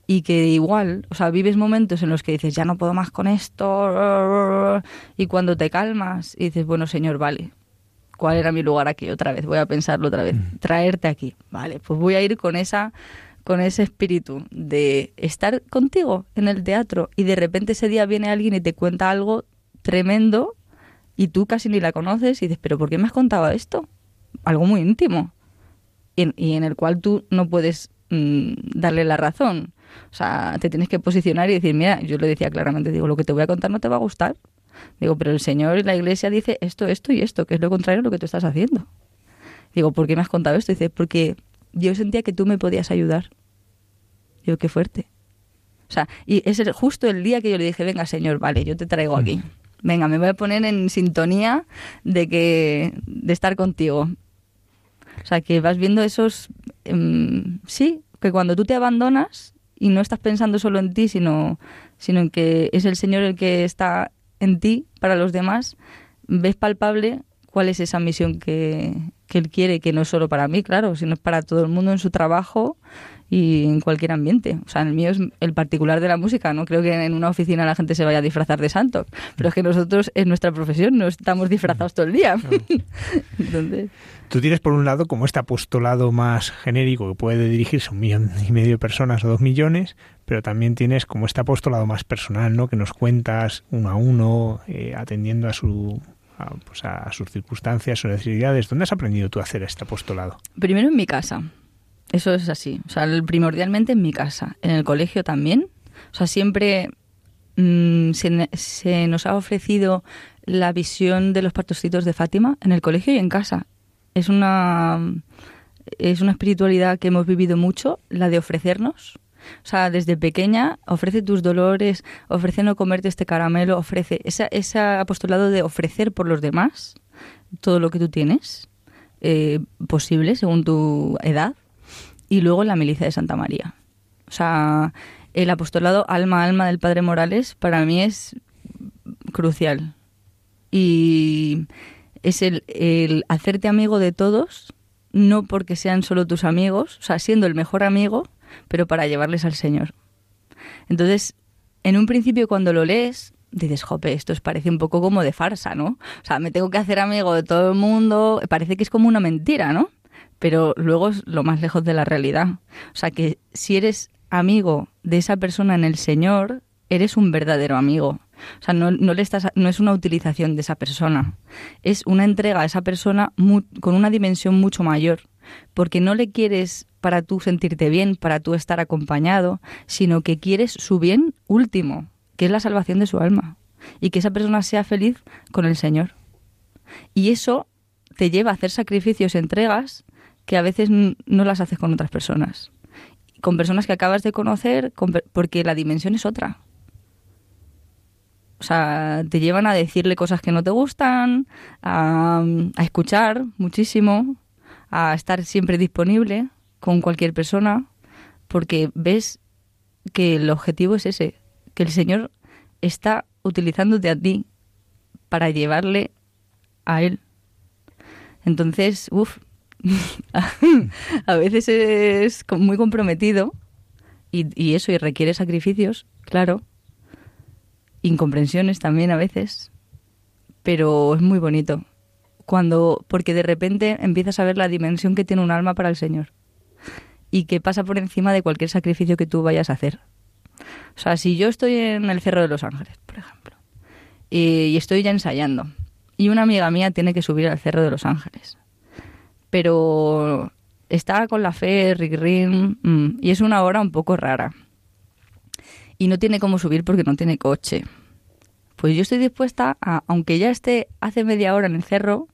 y que igual, o sea, vives momentos en los que dices, ya no puedo más con esto y cuando te calmas y dices, bueno, Señor, vale, ¿cuál era mi lugar aquí otra vez? Voy a pensarlo otra vez, mm. traerte aquí, vale, pues voy a ir con esa con ese espíritu de estar contigo en el teatro y de repente ese día viene alguien y te cuenta algo tremendo y tú casi ni la conoces y dices, pero ¿por qué me has contado esto? Algo muy íntimo y en, el cual tú no puedes mm, darle la razón. O sea, te tienes que posicionar y decir, mira, yo le decía claramente, digo, lo que te voy a contar no te va a gustar. Digo, pero el Señor y la Iglesia dice esto, esto y esto, que es lo contrario a lo que tú estás haciendo. Digo, ¿por qué me has contado esto? Dice, porque yo sentía que tú me podías ayudar. Digo, qué fuerte. O sea, y es justo el día que yo le dije, venga, Señor, vale, yo te traigo aquí. Venga, me voy a poner en sintonía de que de estar contigo. O sea, que vas viendo esos em, sí, que cuando tú te abandonas y no estás pensando solo en ti, sino sino en que es el Señor el que está en ti para los demás, ves palpable cuál es esa misión que, que Él quiere, que no es solo para mí, claro, sino es para todo el mundo en su trabajo y en cualquier ambiente. O sea, el mío es el particular de la música. No creo que en una oficina la gente se vaya a disfrazar de santo, pero es que nosotros es nuestra profesión, no estamos disfrazados todo el día. Entonces... Tú tienes por un lado como este apostolado más genérico que puede dirigirse a un millón y medio de personas o dos millones, pero también tienes como este apostolado más personal, ¿no? Que nos cuentas uno a uno, eh, atendiendo a su a, pues a sus circunstancias, sus necesidades. ¿Dónde has aprendido tú a hacer este apostolado? Primero en mi casa. Eso es así. O sea, primordialmente en mi casa. En el colegio también. O sea, siempre mm, se, nos ha ofrecido la visión de los partocitos de Fátima en el colegio y en casa. Es una, es una espiritualidad que hemos vivido mucho, la de ofrecernos. O sea, desde pequeña ofrece tus dolores, ofrece no comerte este caramelo, ofrece ese apostolado de ofrecer por los demás todo lo que tú tienes eh, posible según tu edad y luego la milicia de Santa María. O sea, el apostolado alma alma del Padre Morales para mí es crucial. Y es el, el hacerte amigo de todos, no porque sean solo tus amigos, o sea, siendo el mejor amigo, pero para llevarles al Señor. Entonces, en un principio cuando lo lees, dices, jope, esto os parece un poco como de farsa, ¿no? O sea, me tengo que hacer amigo de todo el mundo, parece que es como una mentira, ¿no? pero luego es lo más lejos de la realidad. O sea que si eres amigo de esa persona en el Señor, eres un verdadero amigo. O sea, no, no, es una utilización de esa persona, es una entrega a esa persona con una dimensión mucho mayor, porque no le quieres para tú sentirte bien, para tú estar acompañado, sino que quieres su bien último, que es la salvación de su alma, y que esa persona sea feliz con el Señor. Y eso te lleva a hacer sacrificios, entregas, que a veces no las haces con otras personas. Con personas que acabas de conocer, porque la dimensión es otra. O sea, te llevan a decirle cosas que no te gustan, a, a escuchar muchísimo, a estar siempre disponible con cualquier persona, porque ves que el objetivo es ese, que el Señor está utilizándote a ti para llevarle a Él. Entonces, uff, a veces es muy comprometido y, eso, y requiere sacrificios, claro, incomprensiones también a veces, pero es muy bonito. Cuando, porque de repente empiezas a ver la dimensión que tiene un alma para el Señor y que pasa por encima de cualquier sacrificio que tú vayas a hacer. O sea, si yo estoy en el Cerro de los Ángeles, por ejemplo, y estoy ya ensayando, y una amiga mía tiene que subir al Cerro de los Ángeles, pero está con la fe, Rick mm, y es una hora un poco rara. Y no tiene cómo subir porque no tiene coche. Pues yo estoy dispuesta a, aunque ya esté hace media hora en el cerro,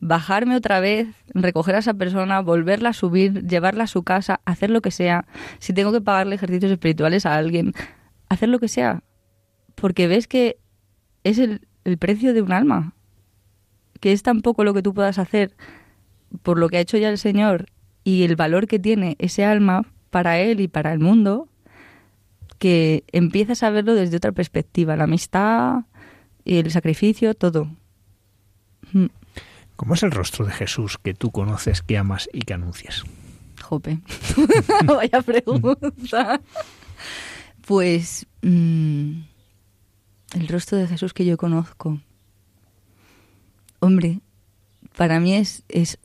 bajarme otra vez, recoger a esa persona, volverla a subir, llevarla a su casa, hacer lo que sea. Si tengo que pagarle ejercicios espirituales a alguien, hacer lo que sea. Porque ves que es el, el precio de un alma. Que es tan poco lo que tú puedas hacer por lo que ha hecho ya el Señor y el valor que tiene ese alma para Él y para el mundo, que empiezas a verlo desde otra perspectiva, la amistad, el sacrificio, todo. Mm. ¿Cómo es el rostro de Jesús que tú conoces, que amas y que anuncias? Jope, vaya pregunta. Pues mm, el rostro de Jesús que yo conozco. Hombre, para mí es, es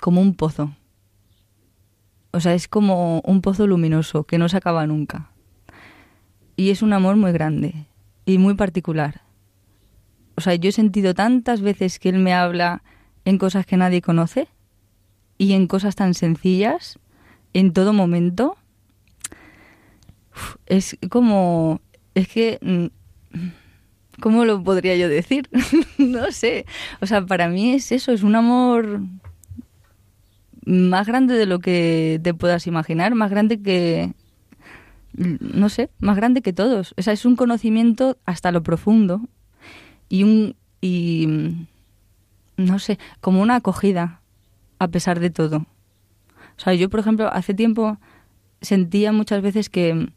como un pozo. O sea, es como un pozo luminoso que no se acaba nunca. Y es un amor muy grande y muy particular. O sea, yo he sentido tantas veces que él me habla en cosas que nadie conoce y en cosas tan sencillas en todo momento, es como, es que, mm, ¿cómo lo podría yo decir? no sé, o sea, para mí es eso, es un amor más grande de lo que te puedas imaginar, más grande que, no sé, más grande que todos. O sea, es un conocimiento hasta lo profundo y un, y, no sé, como una acogida a pesar de todo. O sea, yo, por ejemplo, hace tiempo sentía muchas veces que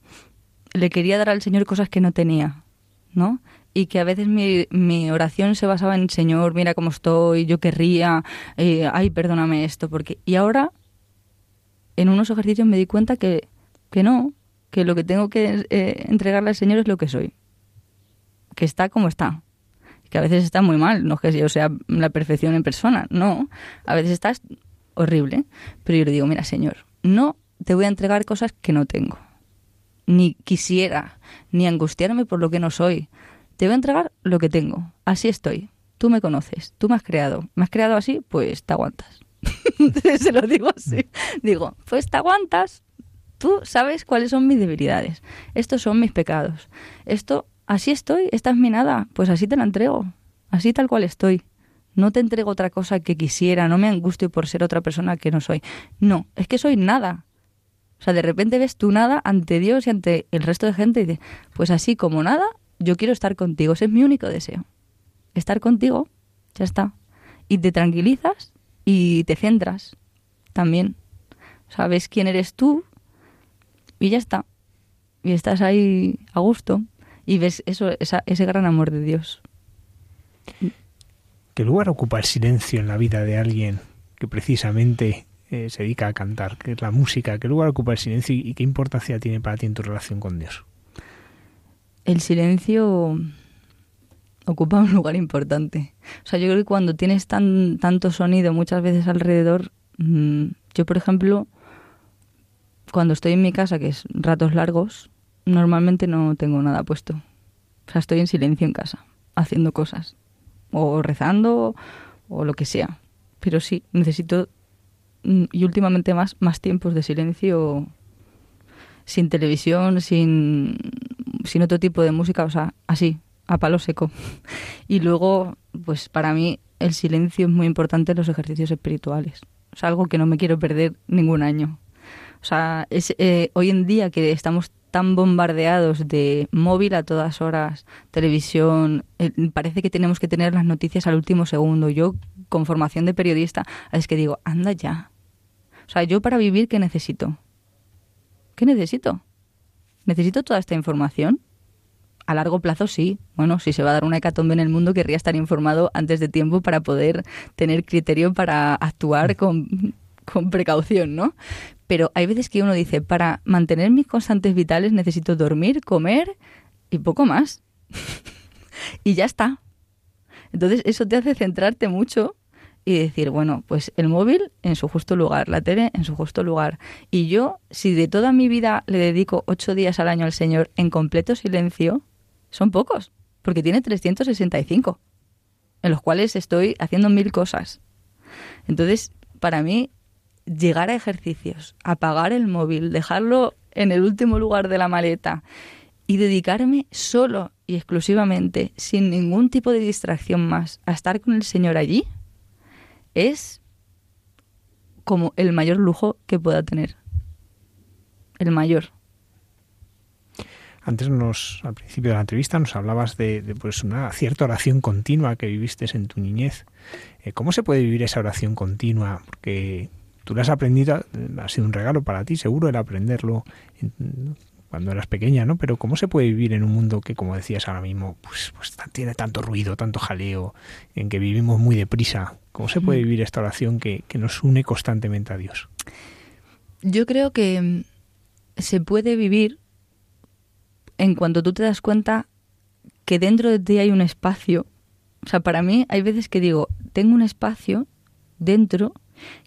le quería dar al Señor cosas que no tenía, ¿no? Y que a veces mi, mi oración se basaba en, Señor, mira cómo estoy, yo querría, eh, ay, perdóname esto, porque... Y ahora, en unos ejercicios me di cuenta que, que no, que lo que tengo que eh, entregarle al Señor es lo que soy, que está como está, que a veces está muy mal, no es que yo sea la perfección en persona, no, a veces estás horrible, pero yo le digo, mira Señor, no te voy a entregar cosas que no tengo, ni quisiera, ni angustiarme por lo que no soy, te voy a entregar lo que tengo, así estoy, tú me conoces, tú me has creado, me has creado así, pues te aguantas. Se lo digo así, digo, pues te aguantas, tú sabes cuáles son mis debilidades, estos son mis pecados, esto, así estoy, esta es mi nada, pues así te la entrego, así tal cual estoy. No te entrego otra cosa que quisiera, no me angustio por ser otra persona que no soy. No, es que soy nada. O sea, de repente ves tú nada ante Dios y ante el resto de gente y dices, pues así como nada, yo quiero estar contigo. Ese es mi único deseo. Estar contigo, ya está. Y te tranquilizas y te centras también. Sabes quién eres tú y ya está. Y estás ahí a gusto y ves eso, ese gran amor de Dios. ¿Qué lugar ocupa el silencio en la vida de alguien que precisamente eh, se dedica a cantar? ¿Qué es la música? ¿Qué lugar ocupa el silencio y qué importancia tiene para ti en tu relación con Dios? El silencio ocupa un lugar importante. O sea, yo creo que cuando tienes tan, tanto sonido muchas veces alrededor, mm, yo por ejemplo, cuando estoy en mi casa, que es ratos largos, normalmente no tengo nada puesto. O sea, estoy en silencio en casa, haciendo cosas o rezando o lo que sea. Pero sí, necesito mm, y últimamente más más tiempos de silencio sin televisión, sin sin otro tipo de música, o sea, así, a palo seco. Y luego, pues para mí el silencio es muy importante en los ejercicios espirituales. Es algo que no me quiero perder ningún año. O sea, es, eh, hoy en día que estamos tan bombardeados de móvil a todas horas, televisión, eh, parece que tenemos que tener las noticias al último segundo. Yo, con formación de periodista, es que digo, anda ya. O sea, yo para vivir, ¿qué necesito? ¿Qué necesito? ¿Necesito toda esta información? A largo plazo sí. Bueno, si se va a dar una hecatombe en el mundo, querría estar informado antes de tiempo para poder tener criterio para actuar con, con precaución, ¿no? Pero hay veces que uno dice, para mantener mis constantes vitales necesito dormir, comer y poco más. y ya está. Entonces eso te hace centrarte mucho y decir, bueno, pues el móvil en su justo lugar, la tele en su justo lugar. Y yo, si de toda mi vida le dedico ocho días al año al Señor en completo silencio, son pocos, porque tiene 365, en los cuales estoy haciendo mil cosas. Entonces, para mí, llegar a ejercicios, apagar el móvil, dejarlo en el último lugar de la maleta y dedicarme solo y exclusivamente, sin ningún tipo de distracción más, a estar con el Señor allí, es como el mayor lujo que pueda tener. El mayor. Antes nos, al principio de la entrevista, nos hablabas de, pues una cierta oración continua que viviste en tu niñez. Eh, ¿Cómo se puede vivir esa oración continua? Porque tú la has aprendido, ha sido un regalo para ti, seguro, el aprenderlo cuando eras pequeña, ¿no? Pero ¿cómo se puede vivir en un mundo que, como decías ahora mismo, pues, pues tiene tanto ruido, tanto jaleo, en que vivimos muy deprisa? ¿Cómo se puede vivir esta oración que, que nos une constantemente a Dios? Yo creo que mm, se puede vivir en cuanto tú te das cuenta que dentro de ti hay un espacio. O sea, para mí hay veces que digo, tengo un espacio dentro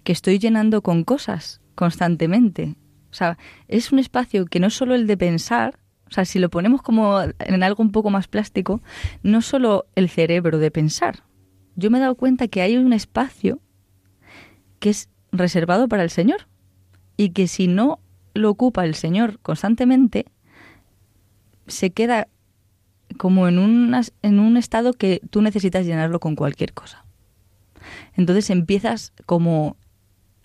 que estoy llenando con cosas constantemente. O sea, es un espacio que no es solo el de pensar, o sea, si lo ponemos como en algo un poco más plástico, no solo el cerebro de pensar. Yo me he dado cuenta que hay un espacio que es reservado para el Señor. y que si no lo ocupa el Señor constantemente, se queda como en, en un estado que tú necesitas llenarlo con cualquier cosa. Entonces empiezas como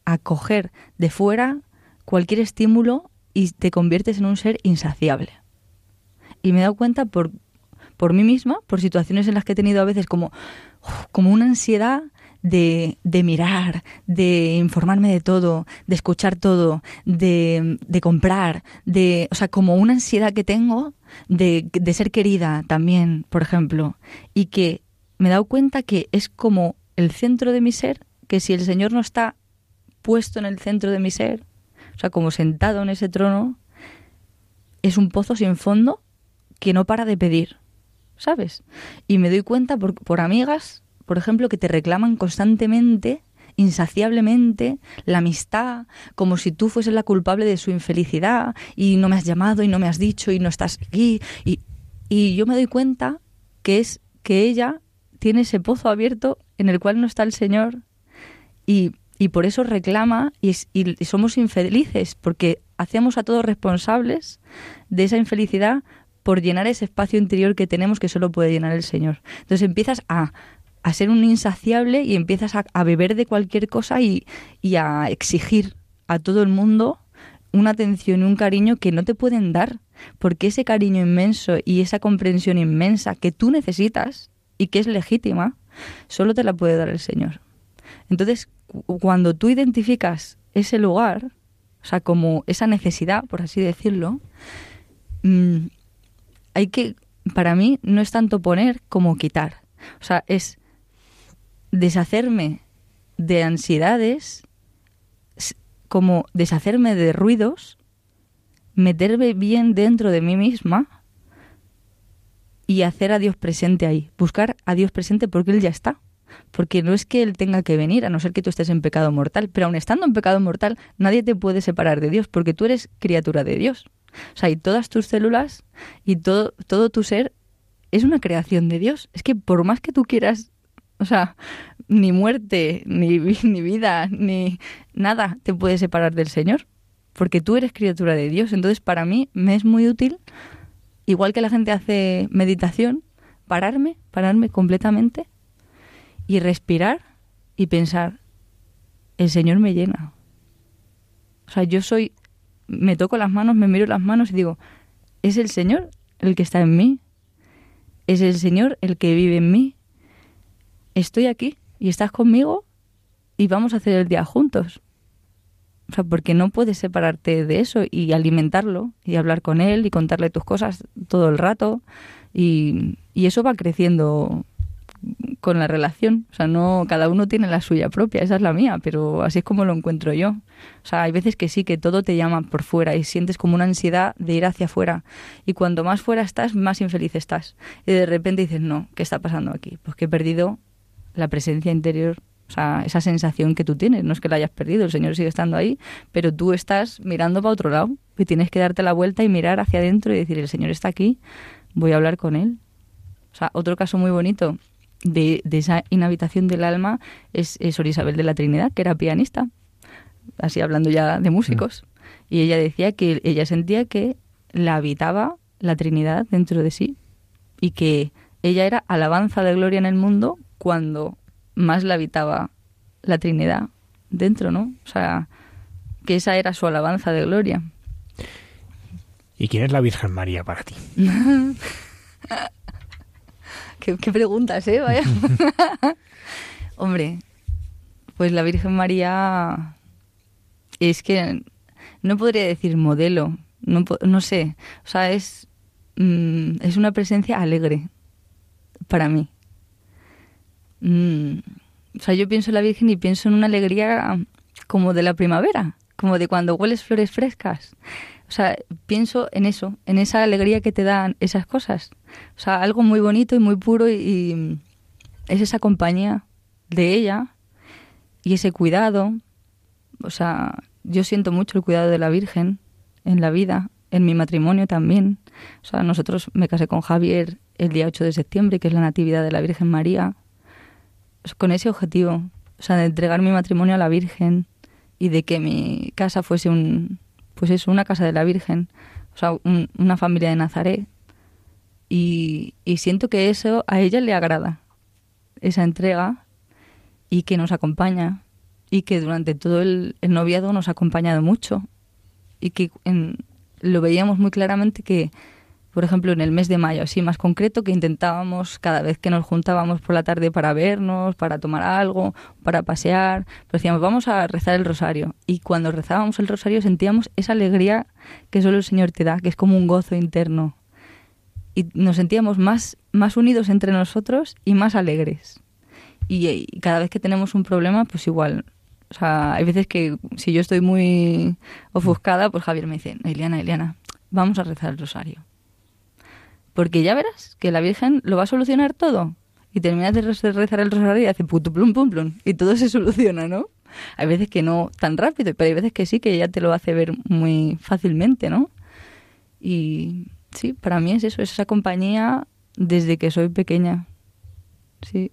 a coger de fuera cualquier estímulo y te conviertes en un ser insaciable. Y me he dado cuenta por, por mí misma, por situaciones en las que he tenido a veces como, como una ansiedad de, de, mirar, de informarme de todo, de escuchar todo, de, de, comprar, de, o sea, como una ansiedad que tengo de, de ser querida también, por ejemplo, y que me he dado cuenta que es como el centro de mi ser, que si el Señor no está puesto en el centro de mi ser, o sea, como sentado en ese trono, es un pozo sin fondo que no para de pedir, ¿sabes? Y me doy cuenta por, por amigas, por ejemplo, que te reclaman constantemente insaciablemente la amistad, como si tú fueses la culpable de su infelicidad y no me has llamado y no me has dicho y no estás aquí. Y, y yo me doy cuenta que es que ella tiene ese pozo abierto en el cual no está el Señor y y por eso reclama y, somos infelices, porque hacemos a todos responsables de esa infelicidad por llenar ese espacio interior que tenemos que solo puede llenar el Señor. Entonces empiezas a, a ser un insaciable y empiezas a, beber de cualquier cosa y, y, a exigir a todo el mundo una atención y un cariño que no te pueden dar, porque ese cariño inmenso y esa comprensión inmensa que tú necesitas y que es legítima, solo te la puede dar el Señor. Entonces, cuando tú identificas ese lugar, o sea, como esa necesidad, por así decirlo, mm, hay que, para mí, no es tanto poner como quitar. O sea, es deshacerme de ansiedades, como deshacerme de ruidos, meterme bien dentro de mí misma y hacer a Dios presente ahí. Buscar a Dios presente porque Él ya está porque no es que Él tenga que venir, a no ser que tú estés en pecado mortal, pero aun estando en pecado mortal, nadie te puede separar de Dios, porque tú eres criatura de Dios. O sea, y todas tus células y todo, todo tu ser es una creación de Dios. Es que por más que tú quieras, o sea, ni muerte, ni, ni vida, ni nada te puede separar del Señor, porque tú eres criatura de Dios. Entonces, para mí me es muy útil, igual que la gente hace meditación, pararme, pararme completamente y respirar y pensar, el Señor me llena. O sea, yo soy, me toco las manos, me miro las manos y digo, es el Señor el que está en mí, es el Señor el que vive en mí. Estoy aquí y estás conmigo y vamos a hacer el día juntos. O sea, porque no puedes separarte de eso y alimentarlo y hablar con él y contarle tus cosas todo el rato y, y eso va creciendo con la relación. O sea, no, cada uno tiene la suya propia, esa es la mía, pero así es como lo encuentro yo. O sea, hay veces que sí, que todo te llama por fuera y sientes como una ansiedad de ir hacia afuera. Y cuando más fuera estás, más infeliz estás. Y de repente dices, no, ¿qué está pasando aquí? Pues que he perdido la presencia interior o sea, esa sensación que tú tienes, no es que la hayas perdido, el Señor sigue estando ahí, pero tú estás mirando para otro lado y tienes que darte la vuelta y mirar hacia adentro y decir, el Señor está aquí, voy a hablar con Él. O sea, otro caso muy bonito de, esa inhabitación del alma es, es Isabel de la Trinidad, que era pianista, así hablando ya de músicos. Y ella decía que ella sentía que la habitaba la Trinidad dentro de sí y que ella era alabanza de gloria en el mundo cuando más la habitaba la Trinidad dentro, ¿no? O sea, que esa era su alabanza de gloria. ¿Y quién es la Virgen María para ti? Qué, preguntas, ¿eh? Vaya. Hombre, pues la Virgen María es que no podría decir modelo, no, no sé, o sea, es, mm, es una presencia alegre para mí. Mm, o sea, yo pienso en la Virgen y pienso en una alegría como de la primavera, como de cuando hueles flores frescas. O sea, pienso en eso, en esa alegría que te dan esas cosas. O sea, algo muy bonito y muy puro y, es esa compañía de ella y ese cuidado. O sea, yo siento mucho el cuidado de la Virgen en la vida, en mi matrimonio también. O sea, nosotros me casé con Javier el día 8 de septiembre, que es la Natividad de la Virgen María, con ese objetivo, o sea, de entregar mi matrimonio a la Virgen y de que mi casa fuese un, pues eso, una casa de la Virgen, o sea, una familia de Nazaret. Y, y siento que eso a ella le agrada, esa entrega y que nos acompaña y que durante todo el, el noviado nos ha acompañado mucho y que lo veíamos muy claramente que por ejemplo, en el mes de mayo, así más concreto, que intentábamos cada vez que nos juntábamos por la tarde para vernos, para tomar algo, para pasear, pues decíamos, vamos a rezar el rosario. Y cuando rezábamos el rosario sentíamos esa alegría que solo el Señor te da, que es como un gozo interno. Y nos sentíamos más, más unidos entre nosotros y más alegres. Y, cada vez que tenemos un problema, pues igual, o sea, hay veces que si yo estoy muy ofuscada, pues Javier me dice, Eliana, Eliana, vamos a rezar el rosario porque ya verás que la Virgen lo va a solucionar todo. Y terminas de rezar el rosario y hace puto plum plum plum. Y todo se soluciona, ¿no? Hay veces que no tan rápido, pero hay veces que sí, que ella te lo hace ver muy fácilmente, ¿no? Y sí, para mí es eso, es esa compañía desde que soy pequeña. Sí.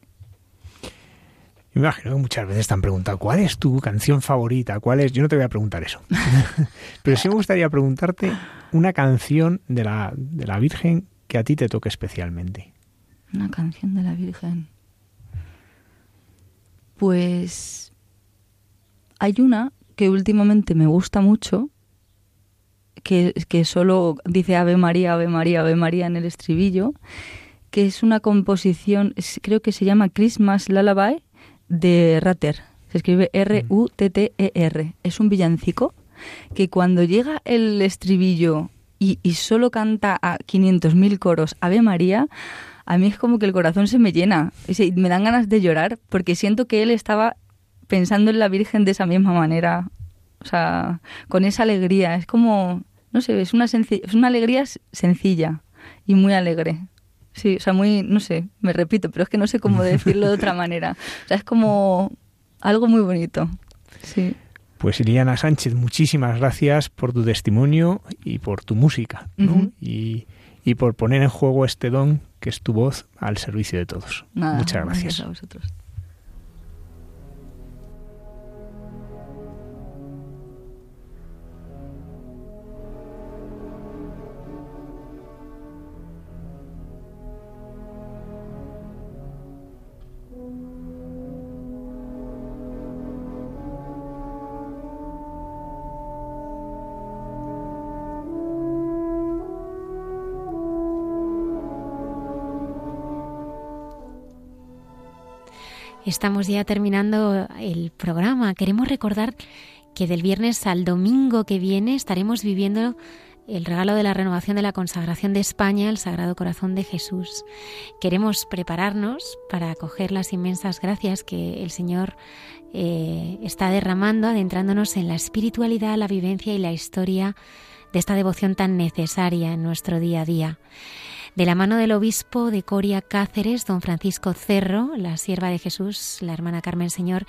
Me imagino que muchas veces te han preguntado, ¿cuál es tu canción favorita? ¿Cuál es? Yo no te voy a preguntar eso. Pero sí me gustaría preguntarte una canción de la, de la Virgen que a ti te toque especialmente? Una canción de la Virgen. Pues hay una que últimamente me gusta mucho, que, que solo dice Ave María, Ave María, Ave María en el estribillo, que es una composición, creo que se llama Christmas Lullaby de Ratter. Se escribe R-U-T-T-E-R. -E Es un villancico que cuando llega el estribillo y, solo canta a 500.000 coros Ave María, a mí es como que el corazón se me llena. Y me dan ganas de llorar porque siento que él estaba pensando en la Virgen de esa misma manera. O sea, con esa alegría. Es como, no sé, es una, es una alegría sencilla y muy alegre. Sí, o sea, muy, no sé, me repito, pero es que no sé cómo decirlo de otra manera. O sea, es como algo muy bonito. Sí. Pues Iliana Sánchez, muchísimas gracias por tu testimonio y por tu música, y, por poner en juego este don que es tu voz al servicio de todos. Muchas gracias. a vosotros. Estamos ya terminando el programa. Queremos recordar que del viernes al domingo que viene estaremos viviendo el regalo de la renovación de la consagración de España al Sagrado Corazón de Jesús. Queremos prepararnos para acoger las inmensas gracias que el Señor eh, está derramando, adentrándonos en la espiritualidad, la vivencia y la historia de esta devoción tan necesaria en nuestro día a día de la mano del obispo de Coria Cáceres, don Francisco Cerro, la sierva de Jesús, la hermana Carmen Señor,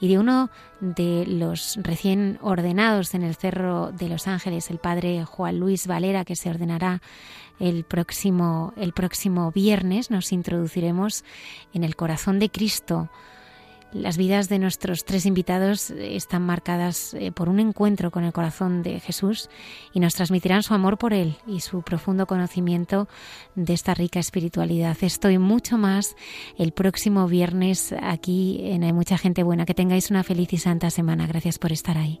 y de uno de los recién ordenados en el Cerro de los Ángeles, el padre Juan Luis Valera, que se ordenará el próximo, el próximo viernes, nos introduciremos en el corazón de Cristo las vidas de nuestros tres invitados están marcadas eh, por un encuentro con el corazón de Jesús y nos transmitirán su amor por Él y su profundo conocimiento de esta rica espiritualidad. Estoy mucho más el próximo viernes aquí en Hay mucha gente buena. Que tengáis una feliz y santa semana. Gracias por estar ahí.